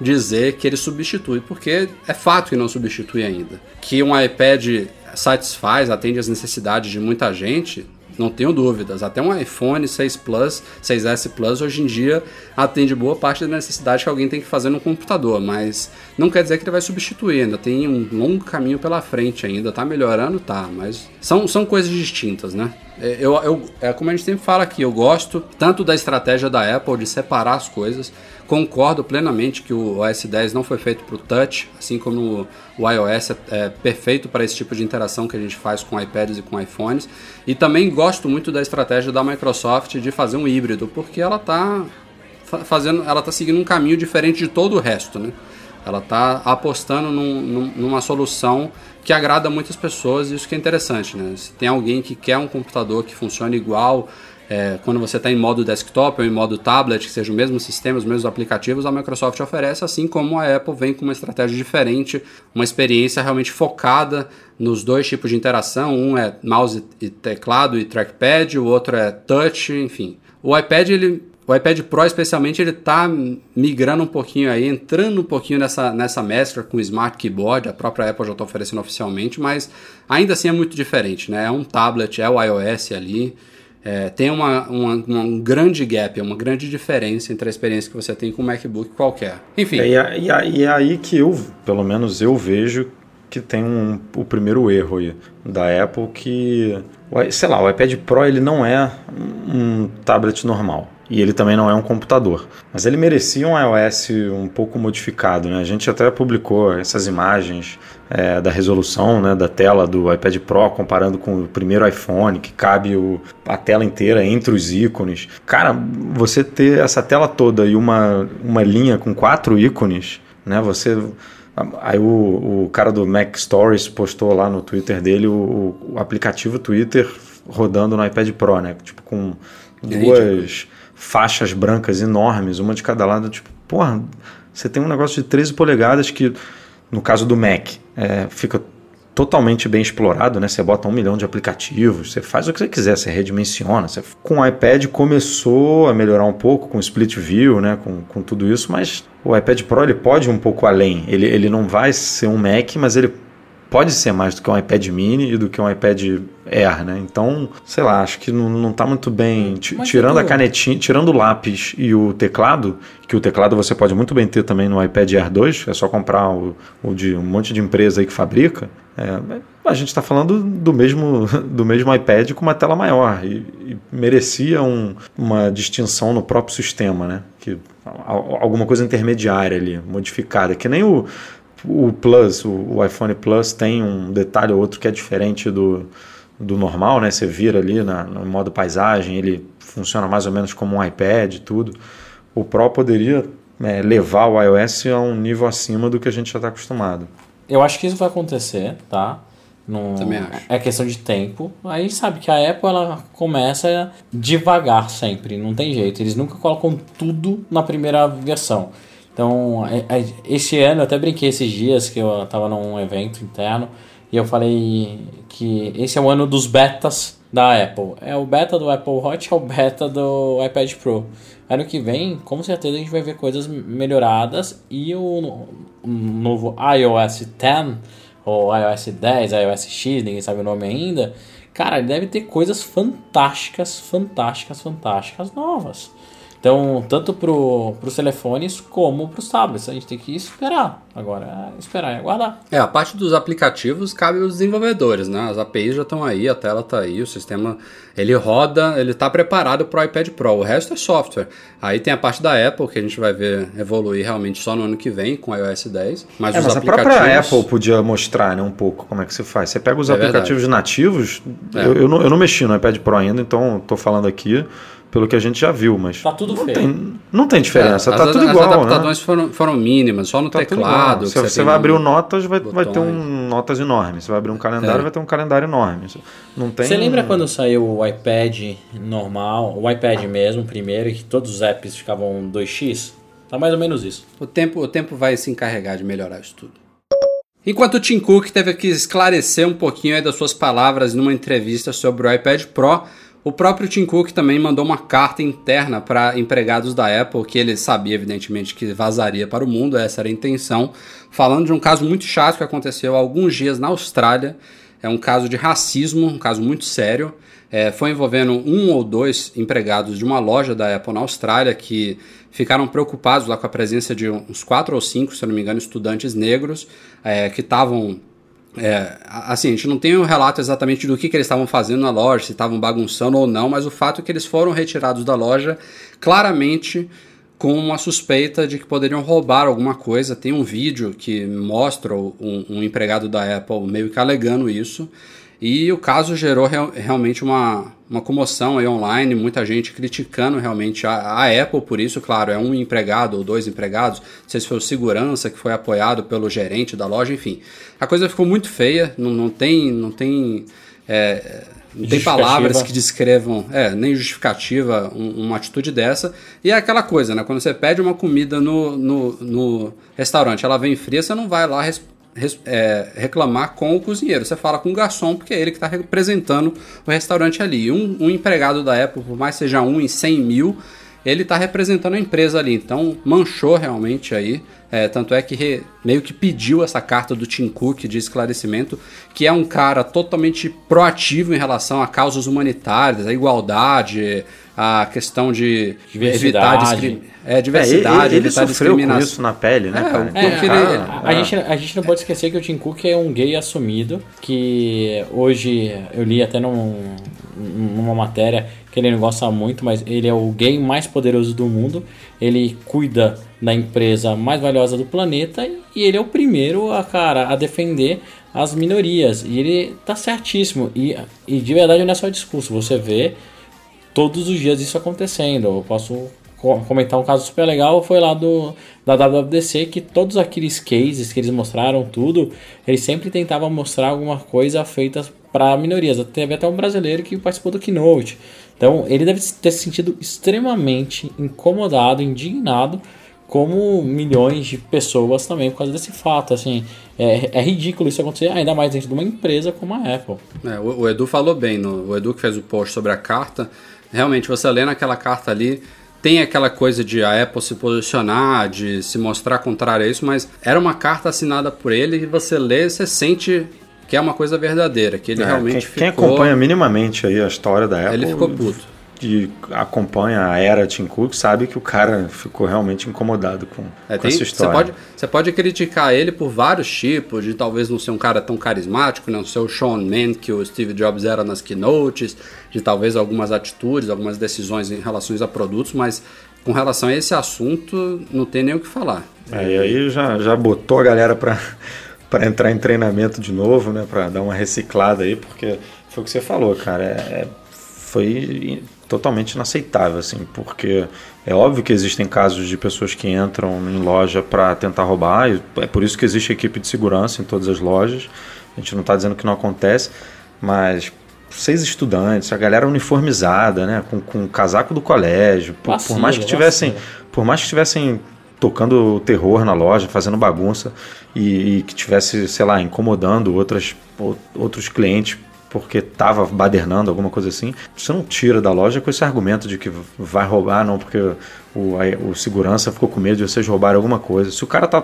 dizer que ele substitui, porque é fato que não substitui ainda. Que um iPad satisfaz, atende às necessidades de muita gente, não tenho dúvidas. Até um iPhone 6 Plus, 6S Plus, hoje em dia atende boa parte da necessidade que alguém tem que fazer no computador, mas não quer dizer que ele vai substituir, ainda tem um longo caminho pela frente ainda, tá melhorando, tá, mas são, são coisas distintas, né? É, Eu, eu, é como a gente sempre fala aqui, eu gosto tanto da estratégia da Apple de separar as coisas, concordo plenamente que o OS 10 não foi feito para o touch, assim como o iOS é, é perfeito para esse tipo de interação que a gente faz com iPads e com iPhones. E também gosto muito da estratégia da Microsoft de fazer um híbrido, porque ela está fazendo, ela tá seguindo um caminho diferente de todo o resto, né? Ela está apostando num- num- numa solução que agrada muitas pessoas e isso que é interessante, né? Se tem alguém que quer um computador que funcione igual é, quando você está em modo desktop ou em modo tablet, que seja o mesmo sistema, os mesmos aplicativos, a Microsoft oferece, assim como a Apple vem com uma estratégia diferente, uma experiência realmente focada nos dois tipos de interação. Um é mouse e teclado e trackpad, o outro é touch, enfim. O iPad, ele, o iPad Pro especialmente, ele está migrando um pouquinho aí, entrando um pouquinho nessa, nessa mescla com o Smart Keyboard, a própria Apple já está oferecendo oficialmente, mas ainda assim é muito diferente, né? É um tablet, é o iOS ali, é, tem uma, uma, um grande gap, uma grande diferença entre a experiência que você tem com um MacBook qualquer. Enfim, É, e, a- e é aí que eu, pelo menos eu vejo que tem um, o primeiro erro aí da Apple que, sei lá, o iPad Pro ele não é um tablet normal e ele também não é um computador, mas ele merecia um iOS um pouco modificado, né? A gente até publicou essas imagens é, da resolução, né, da tela do iPad Pro comparando com o primeiro iPhone que cabe o, a tela inteira entre os ícones. Cara, você ter essa tela toda e uma, uma linha com quatro ícones, né? Você Aí o, o cara do Mac Stories postou lá no Twitter dele o, o aplicativo Twitter rodando no iPad Pro, né? Tipo, com duas faixas brancas enormes, uma de cada lado. Tipo, porra, você tem um negócio de 13 polegadas que, no caso do Mac, é, fica totalmente bem explorado, né? Você bota um milhão de aplicativos, você faz o que você quiser, você redimensiona. Você... Com o iPad começou a melhorar um pouco com o Split View, né? Com, com tudo isso, mas o iPad Pro ele pode ir um pouco além. Ele, ele não vai ser um Mac, mas ele pode ser mais do que um iPad mini e do que um iPad Air, né? Então, sei lá, acho que não, não tá muito bem. tirando a canetinha, tirando o lápis e o teclado, que o teclado você pode muito bem ter também no iPad Air 2, é só comprar o, o de um monte de empresa aí que fabrica. É, a gente está falando do mesmo, [laughs] do mesmo iPad com uma tela maior e, e merecia um, uma distinção no próprio sistema, né? Que, alguma coisa intermediária ali, modificada, que nem o o Plus, o, o, iPhone Plus tem um detalhe ou outro que é diferente do, do normal, né? Você vira ali na, no modo paisagem, ele funciona mais ou menos como um iPad tudo. O Pro poderia é, levar o iOS a um nível acima do que a gente já está acostumado. Eu acho que isso vai acontecer, tá? Não, Também acho. É questão de tempo. Aí sabe que a Apple ela começa devagar sempre, não tem jeito. Eles nunca colocam tudo na primeira versão. Então, é, é, esse ano, eu até brinquei esses dias que eu estava num evento interno e eu falei que esse é o ano dos betas da Apple. É o beta do Apple Watch, é o beta do iPad Pro. Ano que vem, com certeza a gente vai ver coisas melhoradas e o, novo iOS 10 ou iOS 10, iOS X, ninguém sabe o nome ainda. Cara, deve ter coisas fantásticas, fantásticas, fantásticas novas. Então, tanto para os telefones como para os tablets. A gente tem que esperar. Agora, é esperar e aguardar. É, a parte dos aplicativos cabe aos desenvolvedores, né? As APIs já estão aí, a tela está aí, o sistema ele roda, ele está preparado para o iPad Pro. O resto é software. Aí tem a parte da Apple que a gente vai ver evoluir realmente só no ano que vem com o iOS 10. Mas, é, os mas aplicativos... a própria Apple podia mostrar né, um pouco como é que se faz. Você pega os é aplicativos verdade. nativos, é. eu, eu, não, eu não mexi no iPad Pro ainda, então estou falando aqui pelo que a gente já viu, mas. Tá tudo não feio. Tem, não tem diferença, é, tá as, tudo as igual. As adaptações né? foram, foram mínimas, só no tá teclado. Se você, você vai abrir o Notas, vai, vai ter um Notas enorme. Você vai abrir um calendário, é. vai ter um calendário enorme. Não tem. Você lembra quando saiu o iPad normal, o iPad mesmo, primeiro, que todos os apps ficavam 2x? Tá mais ou menos isso. O tempo, o tempo vai se encarregar de melhorar isso tudo. Enquanto o Tim Cook teve que esclarecer um pouquinho das suas palavras numa entrevista sobre o iPad Pro, o próprio Tim Cook também mandou uma carta interna para empregados da Apple, que ele sabia, evidentemente, que vazaria para o mundo, essa era a intenção, falando de um caso muito chato que aconteceu há alguns dias na Austrália. É um caso de racismo, um caso muito sério. É, foi envolvendo um ou dois empregados de uma loja da Apple na Austrália que ficaram preocupados lá com a presença de uns quatro ou cinco, se não me engano, estudantes negros é, que estavam é, assim, a gente não tem o um relato exatamente do que, que eles estavam fazendo na loja, se estavam bagunçando ou não, mas o fato é que eles foram retirados da loja claramente com uma suspeita de que poderiam roubar alguma coisa. Tem um vídeo que mostra um, um empregado da Apple meio que alegando isso. E o caso gerou real, realmente uma, uma comoção aí online, muita gente criticando realmente a, a, Apple por isso, claro, é um empregado ou dois empregados, não sei se foi o segurança que foi apoiado pelo gerente da loja, enfim. A coisa ficou muito feia, não, não tem, não tem, é, não tem palavras que descrevam, é, nem justificativa um, uma atitude dessa. E é aquela coisa, né? Quando você pede uma comida no, no, no restaurante, ela vem fria, você não vai lá é, reclamar com o cozinheiro. Você fala com o garçom, porque é ele que está representando o restaurante ali. Um, um, empregado da Apple, por mais seja um em 100 mil, ele está representando a empresa ali. Então, manchou realmente aí. É, tanto é que re, meio que pediu essa carta do Tim Cook de esclarecimento, que é um cara totalmente proativo em relação a causas humanitárias, a igualdade, a questão de evitar discriminação. É, diversidade, é, ele, ele sofreu com isso na pele, né? É, é, ele, a, a, gente, a gente não pode esquecer que o Tim Cook é um gay assumido, que hoje eu li até num, numa matéria que ele não gosta muito, mas ele é o gay mais poderoso do mundo. Ele cuida da empresa mais valiosa do planeta e ele é o primeiro a, cara, a defender as minorias. E ele tá certíssimo. E, e de verdade não é só discurso, você vê todos os dias isso acontecendo. Eu posso comentar um caso super legal, foi lá do da WWDC, que todos aqueles cases que eles mostraram tudo, eles sempre tentavam mostrar alguma coisa feita para minorias. Teve até um brasileiro que participou do Keynote. Então, ele deve ter se sentido extremamente incomodado, indignado como milhões de pessoas também por causa desse fato. Assim, é, é ridículo isso acontecer, ainda mais dentro de uma empresa como a Apple. É, o, o Edu falou bem, no, o Edu que fez o post sobre a carta, realmente você lê naquela carta ali, tem aquela coisa de a Apple se posicionar, de se mostrar contrária a isso, mas era uma carta assinada por ele e você lê, você sente que é uma coisa verdadeira, que ele É, realmente quem, quem ficou... acompanha minimamente aí a história da Apple Ele ficou puto. E acompanha a era Tim Cook sabe que o cara ficou realmente incomodado com, É, com tem- essa você, história. pode, você pode criticar ele por vários tipos, de talvez não ser um cara tão carismático, não ser o Sean Mann que o Steve Jobs era nas keynotes, de talvez algumas atitudes, algumas decisões em relação a produtos, mas com relação a esse assunto, não tem nem o que falar. É, e aí já, já botou a galera pra, [laughs] pra entrar em treinamento de novo, né? Pra dar uma reciclada aí, porque foi o que você falou, cara. é- é- foi totalmente inaceitável, assim, porque é óbvio que existem casos de pessoas que entram em loja para tentar roubar, é por isso que existe equipe de segurança em todas as lojas. A gente não está dizendo que não acontece, mas seis estudantes, a galera uniformizada, né, com, com o casaco do colégio, por, por Vacilo, mais que tivessem, vacilo. por mais que estivessem tocando terror na loja, fazendo bagunça e, e que tivesse, sei lá, incomodando outras, ou- outros clientes porque estava badernando, alguma coisa assim, você não tira da loja com esse argumento de que vai roubar, não, porque o, a- o segurança ficou com medo de vocês roubarem alguma coisa. Se o cara tá,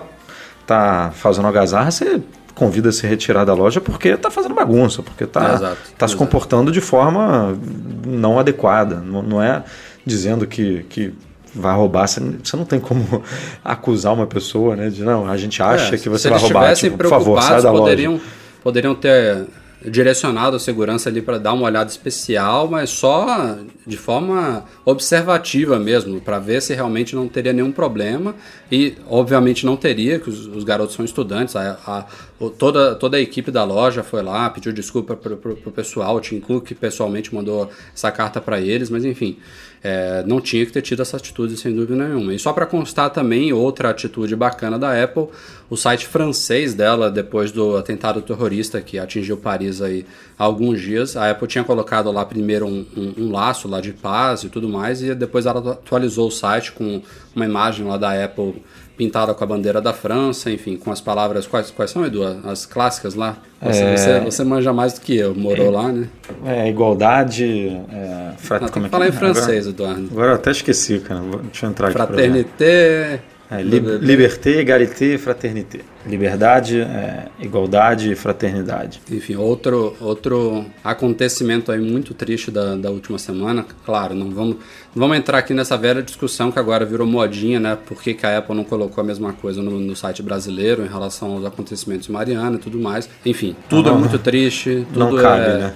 tá fazendo algazarra, você convida a se retirar da loja porque tá fazendo bagunça, porque tá, É, exato, tá se exato. comportando de forma não adequada. Não, não é dizendo que, que vai roubar, você, não tem como [laughs] acusar uma pessoa, né? De não, a gente acha É, que você vai roubar. Tipo, por favor, sai da loja. poderiam, poderiam ter direcionado a segurança ali para dar uma olhada especial, mas só de forma observativa mesmo, para ver se realmente não teria nenhum problema. E obviamente não teria, que os, os garotos são estudantes. A, a- o- toda, toda a equipe da loja foi lá, pediu desculpa pro, pro pessoal. O Tim Cook pessoalmente mandou essa carta para eles, mas enfim. É, não tinha que ter tido essa atitude sem dúvida nenhuma. E só para constar também outra atitude bacana da Apple, o site francês dela, depois do atentado terrorista que atingiu Paris aí há alguns dias, a Apple tinha colocado lá primeiro um, um- um laço lá de paz e tudo mais, e depois ela atualizou o site com uma imagem lá da Apple pintada com a bandeira da França, enfim, com as palavras. Quais, quais são, Edu? As clássicas lá? Você, É. você, você manja mais do que eu, morou lá, né? É, igualdade. É, fra- Não, como é falar em é? francês, Agora, Eduardo. agora eu até esqueci, cara. Deixa eu entrar aqui. Fraternité. É, li- liberté, égalité, fraternité. Liberdade, é, igualdade e fraternidade. Enfim, outro, outro acontecimento aí muito triste da, da última semana. Claro, não vamos, não vamos entrar aqui nessa velha discussão que agora virou modinha, né? Por que, que a Apple não colocou a mesma coisa no, no site brasileiro em relação aos acontecimentos em Mariana e tudo mais. Enfim, tudo é muito triste. Tudo Não cabe, é, né?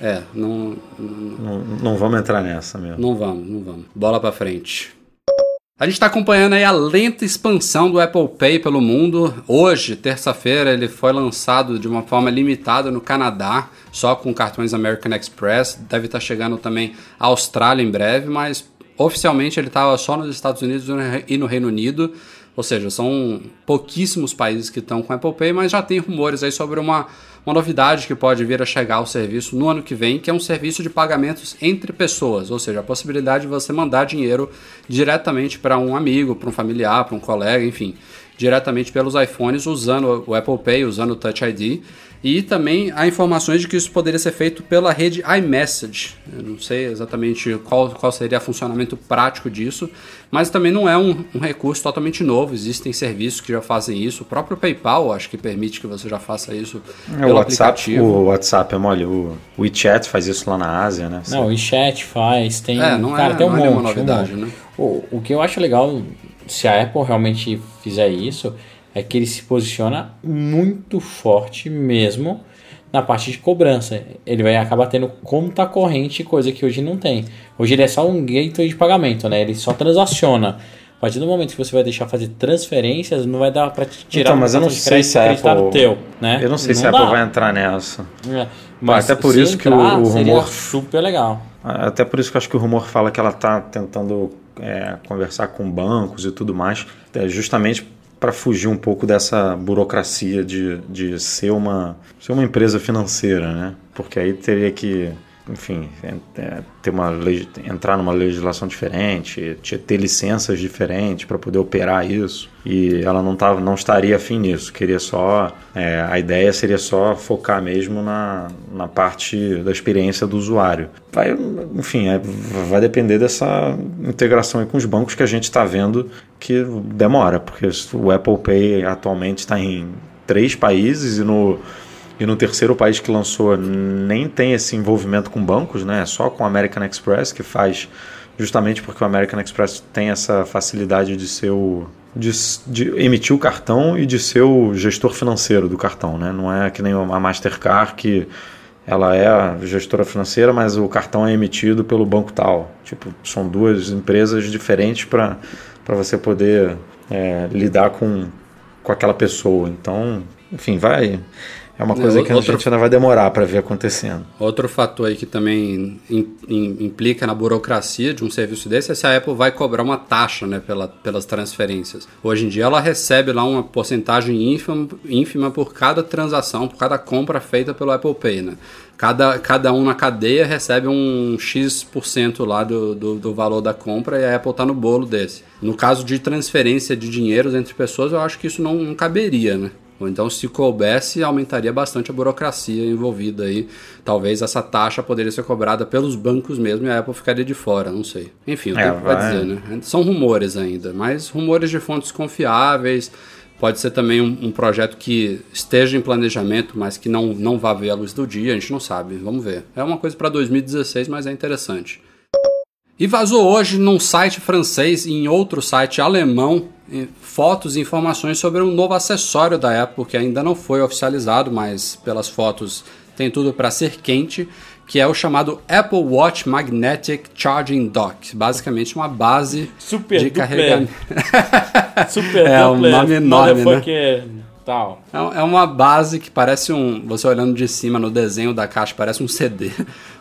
É, não, não, Não, não vamos entrar nessa mesmo. não vamos, não vamos. Bola pra frente. A gente está acompanhando aí a lenta expansão do Apple Pay pelo mundo. Hoje, terça-feira, ele foi lançado de uma forma limitada no Canadá, só com cartões American Express. Deve estar chegando também à Austrália em breve, mas oficialmente ele estava só nos Estados Unidos e no Reino Unido. Ou seja, são pouquíssimos países que estão com Apple Pay, mas já tem rumores aí sobre uma, uma novidade que pode vir a chegar ao serviço no ano que vem, que é um serviço de pagamentos entre pessoas, ou seja, a possibilidade de você mandar dinheiro diretamente para um amigo, para um familiar, para um colega, enfim, diretamente pelos iPhones usando o Apple Pay, usando o Touch ID. E também há informações de que isso poderia ser feito pela rede iMessage. Eu não sei exatamente qual, qual seria o funcionamento prático disso, mas também não é um, um recurso totalmente novo. Existem serviços que já fazem isso. O próprio PayPal acho que permite que você já faça isso É, pelo o, WhatsApp, aplicativo. o WhatsApp é mole. O WeChat faz isso lá na Ásia, né? Não, o WeChat faz, tem. É, não cara, é- tem um não é monte. nenhuma novidade, um monte. né? O, o que eu acho legal, se a Apple realmente fizer isso, é que ele se posiciona muito forte mesmo na parte de cobrança. Ele vai acabar tendo conta corrente, coisa que hoje não tem. Hoje ele é só um gateway de pagamento, né? Ele só transaciona. A partir do momento que você vai deixar fazer transferências, não vai dar para tirar Então, mas eu não sei se a acreditado Apple. teu, né? Eu não sei se Não a Apple vai entrar nessa. É, Mas até por se isso que o- entrar, o rumor- super legal. Até por isso que eu acho que o rumor fala que ela está tentando é, conversar com bancos e tudo mais, é, justamente para fugir um pouco dessa burocracia de, de ser, uma, ser uma empresa financeira, né? Porque aí teria que enfim, é, é, ter uma, entrar numa legislação diferente, te- ter licenças diferentes para poder operar isso. E ela não, tava, não estaria afim nisso. Queria só. é, a ideia seria só focar mesmo na, na parte da experiência do usuário. Vai, enfim, é, vai depender dessa integração com os bancos que a gente está vendo que demora, porque o Apple Pay atualmente está em três países e no e no terceiro país que lançou nem tem esse envolvimento com bancos, né? É só com o American Express que faz, justamente porque o American Express tem essa facilidade de ser o de, de emitir o cartão e de ser o gestor financeiro do cartão, né? Não é que nem a Mastercard que ela é a gestora financeira, mas o cartão é emitido pelo banco tal. Tipo, são duas empresas diferentes para você poder é, lidar com, com aquela pessoa. Então, enfim, vai. É uma coisa que a outro- gente ainda vai demorar para ver acontecendo. Outro fator aí que também im- im- implica na burocracia de um serviço desse é se a Apple vai cobrar uma taxa né, pela, pelas transferências. Hoje em dia ela recebe lá uma porcentagem ínfima, ínfima por cada transação, por cada compra feita pelo Apple Pay. Né? Cada, cada um na cadeia recebe um X% lá do, do, do valor da compra e a Apple está no bolo desse. No caso de transferência de dinheiros entre pessoas, eu acho que isso não, não caberia, né? Ou então, se coubesse, aumentaria bastante a burocracia envolvida aí. Talvez essa taxa poderia ser cobrada pelos bancos mesmo e a Apple ficaria de fora, não sei. Enfim, o É, tempo vai vai. dizer, né? São rumores ainda, mas rumores de fontes confiáveis. Pode ser também um, um projeto que esteja em planejamento, mas que não, não vá ver a luz do dia, a gente não sabe. Vamos ver. É uma coisa para 2016, mas é interessante. E vazou hoje num site francês e em outro site alemão fotos e informações sobre um novo acessório da Apple que ainda não foi oficializado, mas pelas fotos tem tudo para ser quente, que é o chamado Apple Watch Magnetic Charging Dock, basicamente uma base Super de carregamento. Super [laughs] É, um nome enorme, né? Tal. É é uma base que parece um. Você olhando de cima no desenho da caixa, parece um CD.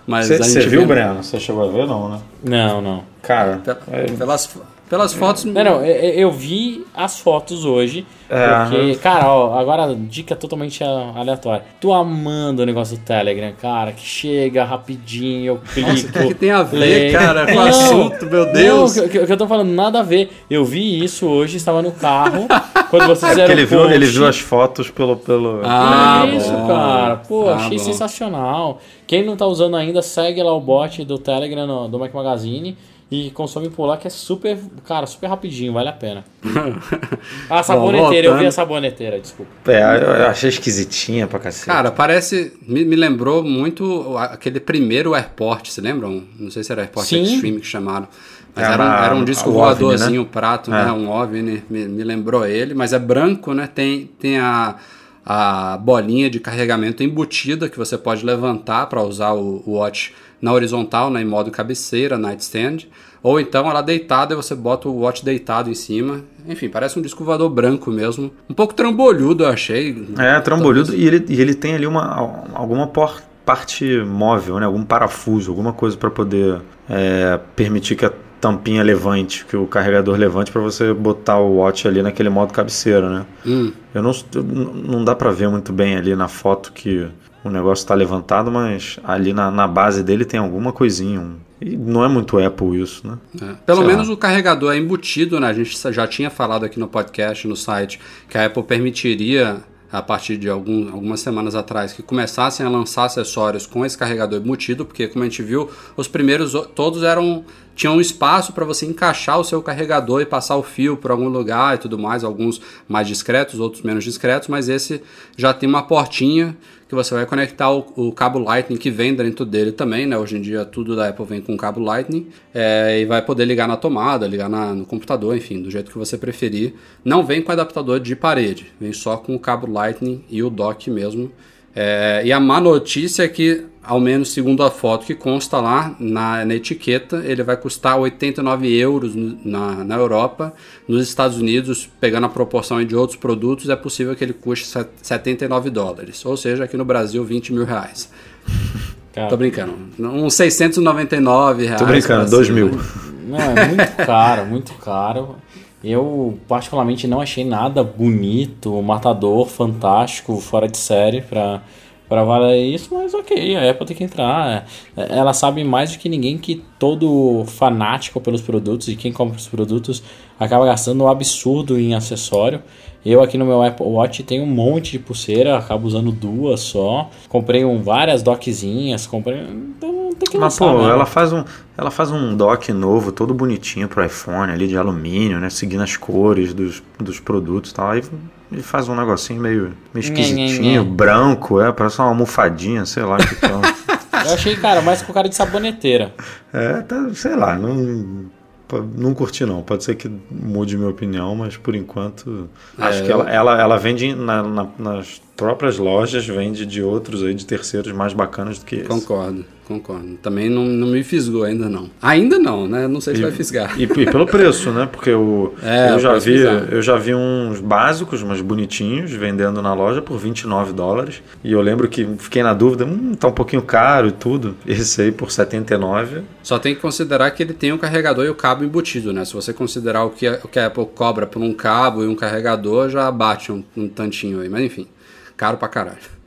Mas a Você viu, vê- Breno? Você chegou a ver, não, né? Não, não. Cara, Pe- Pelas, pelas fotos. Não, não, eu, vi as fotos hoje, É, porque, cara, ó, agora dica totalmente a- aleatória. Tô amando o negócio do Telegram, cara, que chega rapidinho, eu clico. o que, que tem a ver, leio. cara, com o assunto, meu Deus? Não, o que, que eu tô falando, nada a ver. Eu vi isso hoje, estava no carro, [laughs] quando vocês é ele viu, ele viu as fotos pelo. pelo... Ah, é isso, bom. cara. Pô, Ah, achei bom. sensacional. Quem não tá usando ainda, segue lá o bot do Telegram no- do Mac Magazine e consome por lá, que é super, cara, super rapidinho, vale a pena. [laughs] Ah, a saboneteira, eu vi a saboneteira, desculpa. É, eu eu achei esquisitinha pra cacete. Cara, parece. Me, me lembrou muito aquele primeiro Airport, se lembram? Não sei se era Airport Sim. Extreme que chamaram. Mas Era era, um, era um disco o voadorzinho, OVNI, prato, É. né? Um OVNI, me, me lembrou ele, mas é branco, né? Tem, tem a, a bolinha de carregamento embutida que você pode levantar para usar o, o watch na horizontal, né? Em modo cabeceira, nightstand. Ou então ela deitada e você bota o watch deitado em cima. Enfim, parece um disco voador branco mesmo. Um pouco trambolhudo, eu achei. É, trambolhudo. E ele, e ele tem ali uma, alguma por- parte móvel, né? Algum parafuso, alguma coisa para poder é, permitir que a tampinha levante, que o carregador levante para você botar o watch ali naquele modo cabeceira, né? Hum. Eu não não dá para ver muito bem ali na foto que o negócio está levantado, mas ali na, na base dele tem alguma coisinha. um- e não é muito Apple isso, né? É. Pelo Sei menos lá. o carregador é embutido, né? A gente já tinha falado aqui no podcast, no site, que a Apple permitiria, a partir de algum, algumas semanas atrás, que começassem a lançar acessórios com esse carregador embutido, porque como a gente viu, os primeiros todos eram tinham um espaço para você encaixar o seu carregador e passar o fio por algum lugar e tudo mais, alguns mais discretos, outros menos discretos, mas esse já tem uma portinha que você vai conectar o, o cabo Lightning que vem dentro dele também, né? Hoje em dia tudo da Apple vem com cabo Lightning é, e vai poder ligar na tomada, ligar na- no computador, enfim, do jeito que você preferir. Não vem com adaptador de parede, vem só com o cabo Lightning e o dock mesmo. É, e a má notícia é que, ao menos segundo a foto que consta lá na, na etiqueta, ele vai custar 89 euros na, na Europa. Nos Estados Unidos, pegando a proporção de outros produtos, é possível que ele custe set- 79 dólares. Ou seja, aqui no Brasil, 20 mil reais. [laughs] Cara, Tô brincando. Uns 699 reais. Tô brincando, pra 2 cima. mil. Não, é muito [laughs] caro, muito caro. Eu, particularmente, não achei nada bonito, matador, fantástico, fora de série pra, para valer isso, mas ok, a Apple tem que entrar. É, Ela sabe mais do que ninguém que todo fanático pelos produtos e quem compra os produtos acaba gastando um absurdo em acessório. Eu aqui no meu Apple Watch tenho um monte de pulseira, acabo usando duas só. Comprei um, várias dockzinhas, comprei. Então tem que Mas, lançar, pô, né? ela faz, um, ela faz um dock novo, todo bonitinho pro iPhone, ali de alumínio, né? Seguindo as cores dos, dos produtos e tal. Aí ele faz um negocinho meio, meio Nhe, nhe, esquisitinho, nhe. branco, é, parece uma almofadinha, sei lá que. [laughs] Eu achei, cara, mais com cara de saboneteira. É, tá, sei lá, não, não curti não. Pode ser que mude minha opinião, mas por enquanto acho É, que eu- ela, ela, ela vende na- na- nas próprias lojas, vende de outros aí, de terceiros mais bacanas do que esse. Concordo, concordo. Também não, não me fisgou ainda não. Ainda não, né? Não sei se vai fisgar. E, e pelo preço, né? Porque o, [laughs] É, eu, o já vi, eu já vi uns básicos, mas bonitinhos, vendendo na loja por 29 dólares. E eu lembro que fiquei na dúvida, hum, tá um pouquinho caro e tudo. Esse aí por 79. Só tem que considerar que ele tem um carregador e o cabo embutido, né? Se você considerar o que, a- o que a Apple cobra por um cabo e um carregador, já bate um, um tantinho aí. Mas enfim, caro pra caralho.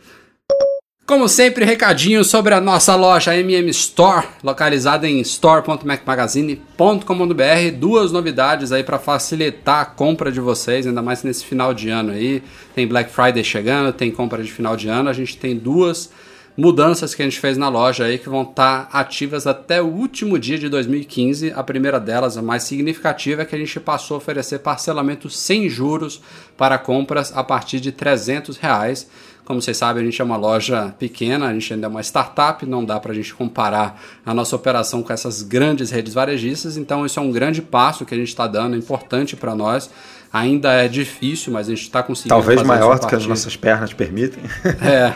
Como sempre, recadinho sobre a nossa loja MM Store, localizada em store.macmagazine.com.br. Duas novidades aí para facilitar a compra de vocês, ainda mais nesse final de ano aí. Tem Black Friday chegando, tem compra de final de ano. A gente tem duas mudanças que a gente fez na loja aí que vão estar ativas até o último dia de 2015. A primeira delas, a mais significativa, é que a gente passou a oferecer parcelamento sem juros para compras a partir de 300 reais. Como vocês sabem, a gente é uma loja pequena, a gente ainda é uma startup, não dá para a gente comparar a nossa operação com essas grandes redes varejistas, então isso é um grande passo que a gente está dando, importante para nós. Ainda é difícil, mas a gente está conseguindo. Talvez maior do que as nossas pernas permitem. [laughs] é,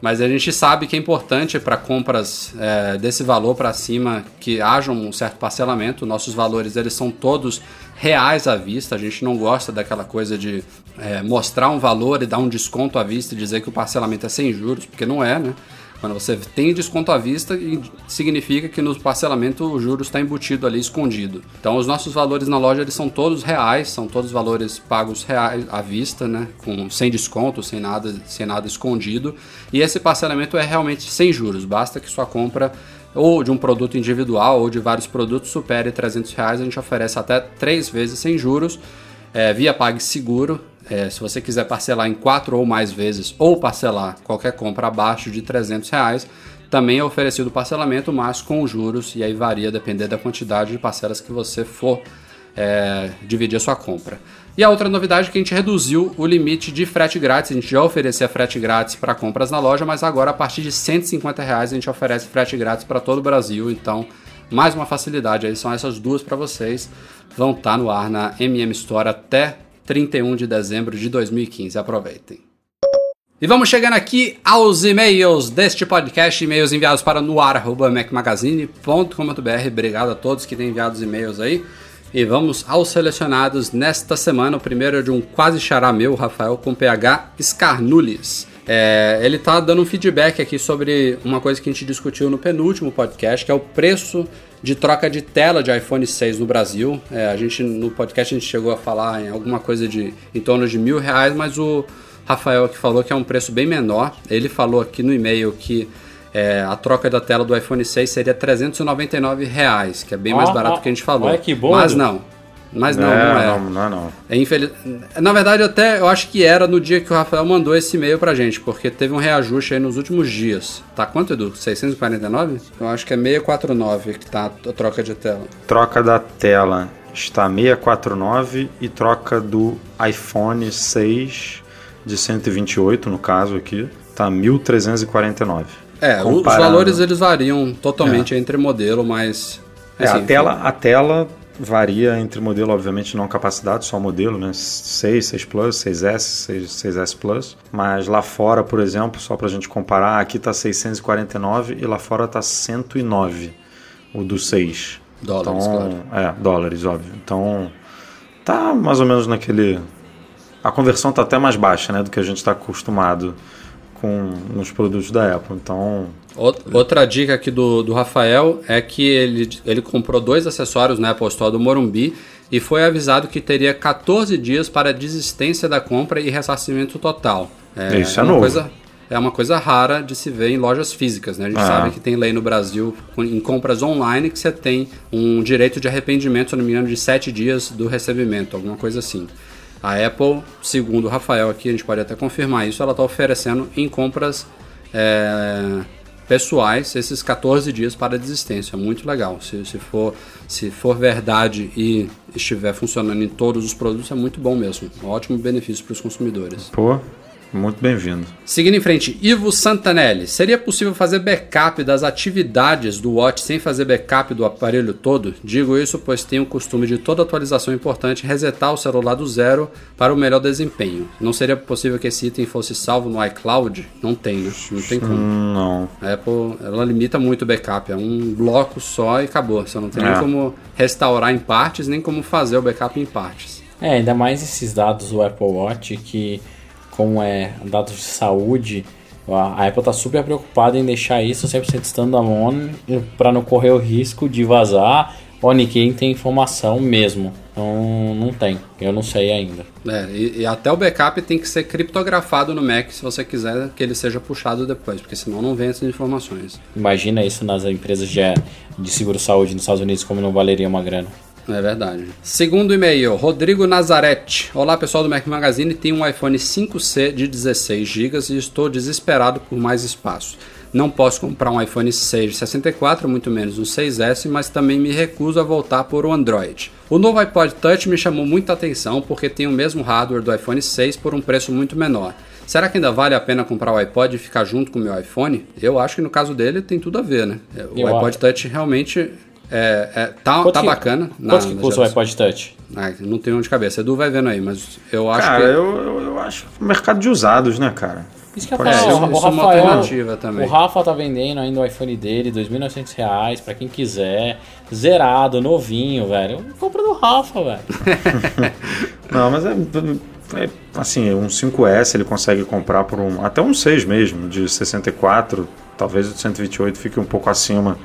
mas a gente sabe que é importante para compras é, desse valor para cima que haja um certo parcelamento. Nossos valores eles são todos reais à vista. A gente não gosta daquela coisa de é, mostrar um valor e dar um desconto à vista e dizer que o parcelamento é sem juros, porque não é, né? Quando você tem desconto à vista, significa que no parcelamento o juros está embutido ali, escondido. Então os nossos valores na loja eles são todos reais, são todos valores pagos reais à vista, né? Com, sem desconto, sem nada, sem nada escondido. E esse parcelamento é realmente sem juros, basta que sua compra ou de um produto individual ou de vários produtos supere 300 reais, a gente oferece até três vezes sem juros é, via PagSeguro. É, se você quiser parcelar em quatro ou mais vezes ou parcelar qualquer compra abaixo de 300 reais, também é oferecido parcelamento, mas com juros, e aí varia depender da quantidade de parcelas que você for é, dividir a sua compra. E a outra novidade é que a gente reduziu o limite de frete grátis. A gente já oferecia frete grátis para compras na loja, mas agora a partir de 150 reais a gente oferece frete grátis para todo o Brasil. Então, mais uma facilidade aí. São essas duas para vocês. Vão estar no ar na MM Store até 31 de dezembro de 2015. Aproveitem. E vamos chegando aqui aos e-mails deste podcast, e-mails enviados para noar.macmagazine.com.br. Obrigado a todos que têm enviado os e-mails aí. E vamos aos selecionados nesta semana. O primeiro é de um quase xará meu, Rafael, com PH Scarnulis. É, ele tá dando um feedback aqui sobre uma coisa que a gente discutiu no penúltimo podcast, que é o preço de troca de tela de iPhone 6 no Brasil. É, a gente no podcast a gente chegou a falar em alguma coisa de em torno de mil reais, mas o Rafael que falou que é um preço bem menor. Ele falou aqui no e-mail que é, a troca da tela do iPhone 6 seria 399 reais, que é bem mais barato ó, que a gente falou. olha que bom, Mas não. Mas não, é, não é. Não, não é não. É infeliz... Na verdade, até eu acho que era no dia que o Rafael mandou esse e-mail pra gente, porque teve um reajuste aí nos últimos dias. Tá quanto, Edu? 649? Eu acho que é 649 que tá a troca de tela. Troca da tela está 649 e troca do iPhone 6 de 128, no caso aqui, tá 1349. É, o- os Comparando. valores eles variam totalmente entre modelo, mas. É, assim, a, tela, a tela varia entre modelo, obviamente, não capacidade, só modelo, né? 6, 6 Plus, 6S, 6, 6S Plus. Mas lá fora, por exemplo, só pra gente comparar, aqui tá 649 e lá fora tá 109, o do 6. Dólares, então, É, dólares, óbvio. Então, tá mais ou menos naquele... A conversão tá até mais baixa, né? Do que a gente está acostumado com nos produtos da Apple. Então, Out- Outra dica aqui do, do Rafael é que ele, ele comprou dois acessórios na Apple Store do Morumbi e foi avisado que teria 14 dias para desistência da compra e ressarcimento total. Isso é novo. Coisa, é uma coisa rara de se ver em lojas físicas, né? A gente Ah. sabe que tem lei no Brasil em compras online que você tem um direito de arrependimento, se não me engano, de sete dias do recebimento, alguma coisa assim. A Apple, segundo o Rafael aqui, a gente pode até confirmar isso, ela está oferecendo em compras é, pessoais esses 14 dias para desistência. Muito legal. Se, se, for, se for verdade e estiver funcionando em todos os produtos, é muito bom mesmo. Ótimo benefício para os consumidores. Pô, muito bem-vindo. Seguindo em frente, Ivo Santanelli. Seria possível fazer backup das atividades do Watch sem fazer backup do aparelho todo? Digo isso pois tenho o costume de toda atualização importante resetar o celular do zero para o melhor desempenho. Não seria possível que esse item fosse salvo no iCloud? Não tem, né? Não tem como. Não. A Apple ela limita muito o backup, é um bloco só e acabou. Você não tem É. nem como restaurar em partes, nem como fazer o backup em partes. É, ainda mais esses dados do Apple Watch que, como é dados de saúde, a Apple tá super preocupada em deixar isso 100% standalone para não correr o risco de vazar ou ninguém tem informação mesmo. Então não tem, eu não sei ainda. É, e, e até o backup tem que ser criptografado no Mac se você quiser que ele seja puxado depois, porque senão não vem essas informações. Imagina isso nas empresas de, de seguro-saúde nos Estados Unidos, como não valeria uma grana. É verdade. Segundo e-mail, Rodrigo Nazarete. Olá pessoal do Mac Magazine, tenho um iPhone 5C de 16 GB e estou desesperado por mais espaço. Não posso comprar um iPhone 6 de 64, muito menos um 6S, mas também me recuso a voltar por um Android. O novo iPod Touch me chamou muita atenção porque tem o mesmo hardware do iPhone 6 por um preço muito menor. Será que ainda vale a pena comprar o iPod e ficar junto com o meu iPhone? Eu acho que no caso dele tem tudo a ver, né? O Eu iPod acho. Touch realmente é, é- tá, Quanto tá que- bacana. na- Quanto que custa o iPod Touch? Ah, não tenho de cabeça. Edu vai vendo aí, mas eu acho Cara, que. eu, eu, eu acho mercado de usados, né, cara? Isso que falo, ser o, uma- o é Rafael, alternativa também. o Rafa tá vendendo ainda o iPhone dele, 2.900 reais, pra quem quiser, zerado, novinho, velho. Compra do Rafa, velho. [laughs] Não, mas é, é, assim, um 5S ele consegue comprar por um. Até um 6 mesmo, de 64, talvez o de 128 fique um pouco acima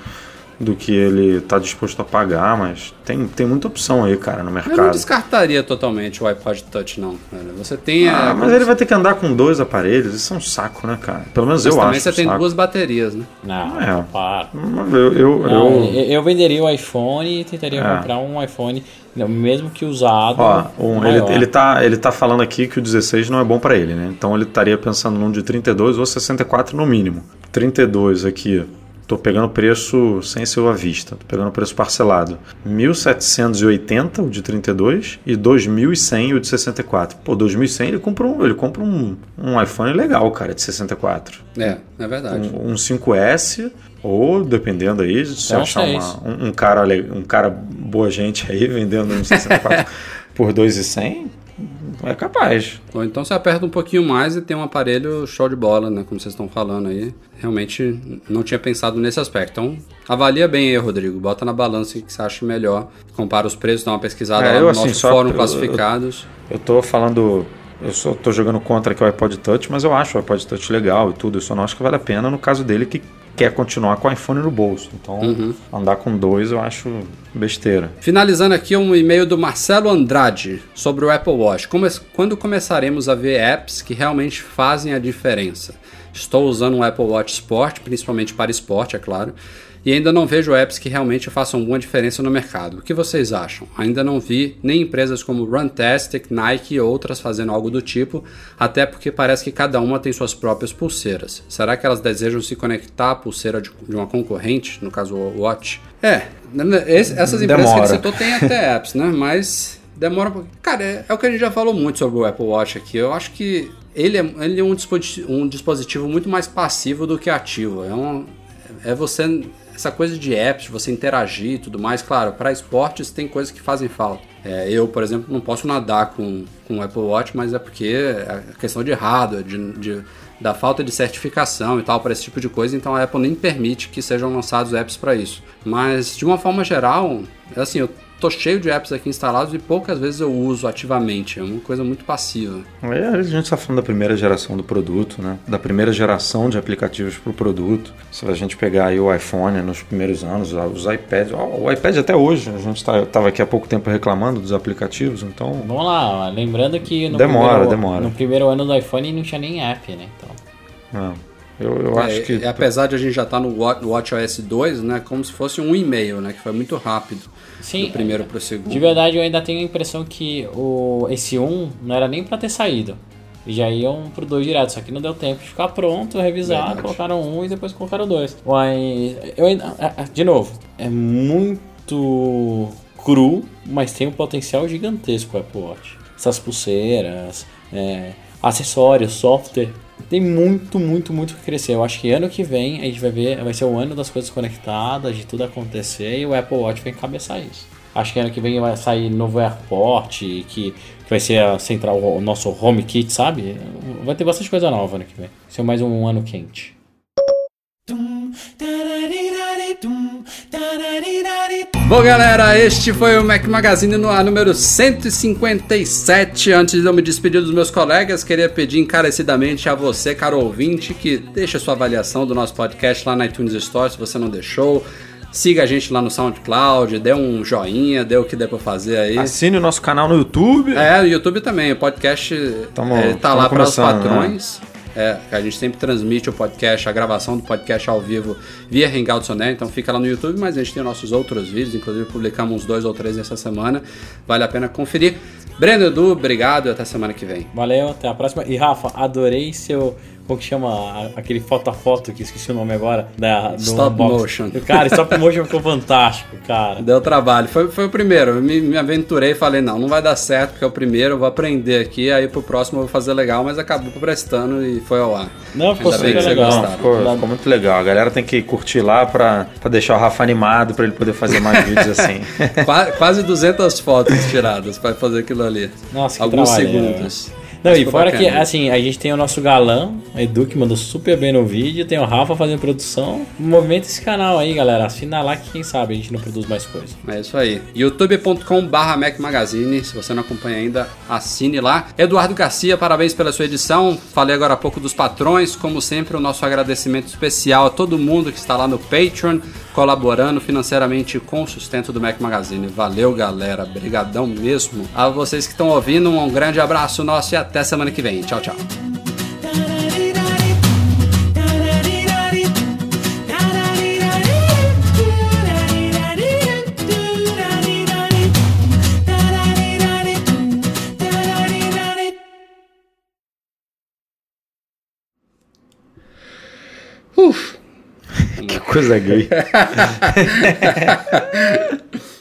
do que ele está disposto a pagar, mas tem, tem muita opção aí, cara, no Eu não mercado. descartaria totalmente o iPod Touch, não. velho. Você tem. Ah, é, mas ele vai ter que andar com dois aparelhos, isso é um saco, né, cara? Pelo menos mas eu também acho. você um tem saco. duas baterias, né? Não, É. para. Eu, eu, Não, eu- eu, venderia o iPhone e tentaria É. comprar um iPhone, mesmo que usado. Ó, um, ele, ele, tá, ele tá falando aqui que o 16 não é bom pra ele, né? Então ele estaria pensando num de 32 ou 64 no mínimo. 32 aqui, tô pegando preço sem ser à vista, tô pegando preço parcelado. 1.780 o de 32 e 2.100 o de 64. Pô, 2.100 ele compra um, ele compra um, um iPhone legal, cara, de 64. É, é verdade. Um, um 5S ou dependendo aí, se Então, achar uma- um, um cara um cara boa gente aí vendendo um 64 [laughs] por 2,100, é capaz. Ou então você aperta um pouquinho mais e tem um aparelho show de bola, né? Como vocês estão falando aí. Realmente não tinha pensado nesse aspecto. Então, avalia bem aí, Rodrigo. Bota na balança o que você acha melhor. Compara os preços, dá uma pesquisada É, lá eu, no assim, nosso só- fórum eu- classificados. Eu tô falando, eu só tô jogando contra aqui o iPod Touch, mas eu acho o iPod Touch legal e tudo. Eu só não acho que vale a pena no caso dele que quer continuar com o iPhone no bolso. Então, Uhum. andar com dois eu acho besteira. Finalizando aqui um e-mail do Marcelo Andrade sobre o Apple Watch. Come- Quando começaremos a ver apps que realmente fazem a diferença? Estou usando um Apple Watch Sport, principalmente para esporte, é claro, e ainda não vejo apps que realmente façam alguma diferença no mercado. O que vocês acham? Ainda não vi nem empresas como Runtastic, Nike e outras fazendo algo do tipo, até porque parece que cada uma tem suas próprias pulseiras. Será que elas desejam se conectar à pulseira de, uma concorrente, no caso o Watch? É, essas empresas que ele Demora. citou têm até [laughs] apps, né? Mas demora um pouquinho. Cara, é, é o que a gente já falou muito sobre o Apple Watch aqui. Eu acho que ele é, ele é um, dispositivo, um dispositivo muito mais passivo do que ativo. É, um, é você. Essa coisa de apps, você interagir e tudo mais, claro, para esportes tem coisas que fazem falta. É, eu, por exemplo, não posso nadar com, com o Apple Watch, mas é porque é questão de hardware, de, de- da falta de certificação e tal para esse tipo de coisa, então a Apple nem permite que sejam lançados apps para isso. Mas de uma forma geral, assim, eu tô cheio de apps aqui instalados e poucas vezes eu uso ativamente, é uma coisa muito passiva. É, a gente está falando da primeira geração do produto, né? Da primeira geração de aplicativos para o produto. Se a gente pegar aí o iPhone nos primeiros anos, os iPads, o iPad até hoje, a gente estava aqui há pouco tempo reclamando dos aplicativos, então Vamos lá, lembrando que no, Demora, primeiro, demora. no primeiro ano do iPhone não tinha nem app, né? Então, Não. Eu, eu É, acho que. apesar de a gente já estar no Watch, no WatchOS 2, né? Como se fosse um e-mail, né? Que foi muito rápido. Sim, do primeiro pro segundo. De verdade, eu ainda tenho a impressão que o, esse 1 não era nem pra ter saído. Eles já iam pro 2 direto, só que não deu tempo de ficar pronto, revisar, Verdade. colocaram um e depois colocaram dois. Mas, eu ainda, de novo, é muito cru, mas tem um potencial gigantesco o Apple Watch. Essas pulseiras, é, acessórios, software, tem muito, muito, muito que crescer. Eu acho que ano que vem a gente vai ver, vai ser o ano das coisas conectadas, de tudo acontecer e o Apple Watch vai encabeçar isso. Acho que ano que vem vai sair novo AirPort, que, que vai ser a central, o nosso HomeKit, sabe? Vai ter bastante coisa nova ano que vem. Vai ser mais um ano quente. Bom, galera, este foi o Mac Magazine no ar número 157. Antes de eu me despedir dos meus colegas, queria pedir encarecidamente a você, caro ouvinte, que deixe a sua avaliação do nosso podcast lá na iTunes Store, se você não deixou. Siga a gente lá no SoundCloud, dê um joinha, dê o que der pra fazer aí. Assine o nosso canal no YouTube. É, o YouTube também. O podcast Tamo- é, tá lá para os começando, né? É, a gente sempre transmite o podcast, a gravação do podcast ao vivo via Hangouts On Air, então fica lá no YouTube, mas a gente tem nossos outros vídeos, inclusive publicamos uns dois ou três essa semana, vale a pena conferir. Breno Edu, obrigado e até semana que vem. Valeu, até a próxima. E Rafa, adorei seu. Como que chama aquele foto a foto que esqueci o nome agora? Da, do Stop motion. Cara, stop [laughs] motion ficou fantástico, cara. Deu trabalho, foi, foi o primeiro, eu me, me aventurei e falei, não, não vai dar certo, porque é o primeiro, eu vou aprender aqui, aí pro próximo eu vou fazer legal, mas acabou prestando e foi ao ar. Não, ficou super legal. gostaram. Ficou, ficou muito legal. A galera tem que curtir lá pra, pra deixar o Rafa animado, pra ele poder fazer mais [laughs] vídeos assim. Qua- Quase 200 fotos tiradas para fazer aquilo ali. Nossa, que Alguns trabalho, segundos. Não, e fora bacana. que, assim, a gente tem o nosso galã, Edu, que mandou super bem no vídeo, tem o Rafa fazendo produção. Movimenta esse canal aí, galera. Assina lá que quem sabe a gente não produz mais coisa. É isso aí. youtube.com barra Mac Magazine. Se você não acompanha ainda, assine lá. Eduardo Garcia, parabéns pela sua edição. Falei agora há pouco dos patrões. Como sempre, o nosso agradecimento especial a todo mundo que está lá no Patreon, colaborando financeiramente com o sustento do Mac Magazine. Valeu, galera. Brigadão mesmo. A vocês que estão ouvindo, um grande abraço nosso e até semana que vem. Tchau, tchau. [laughs] que coisa gay. [laughs]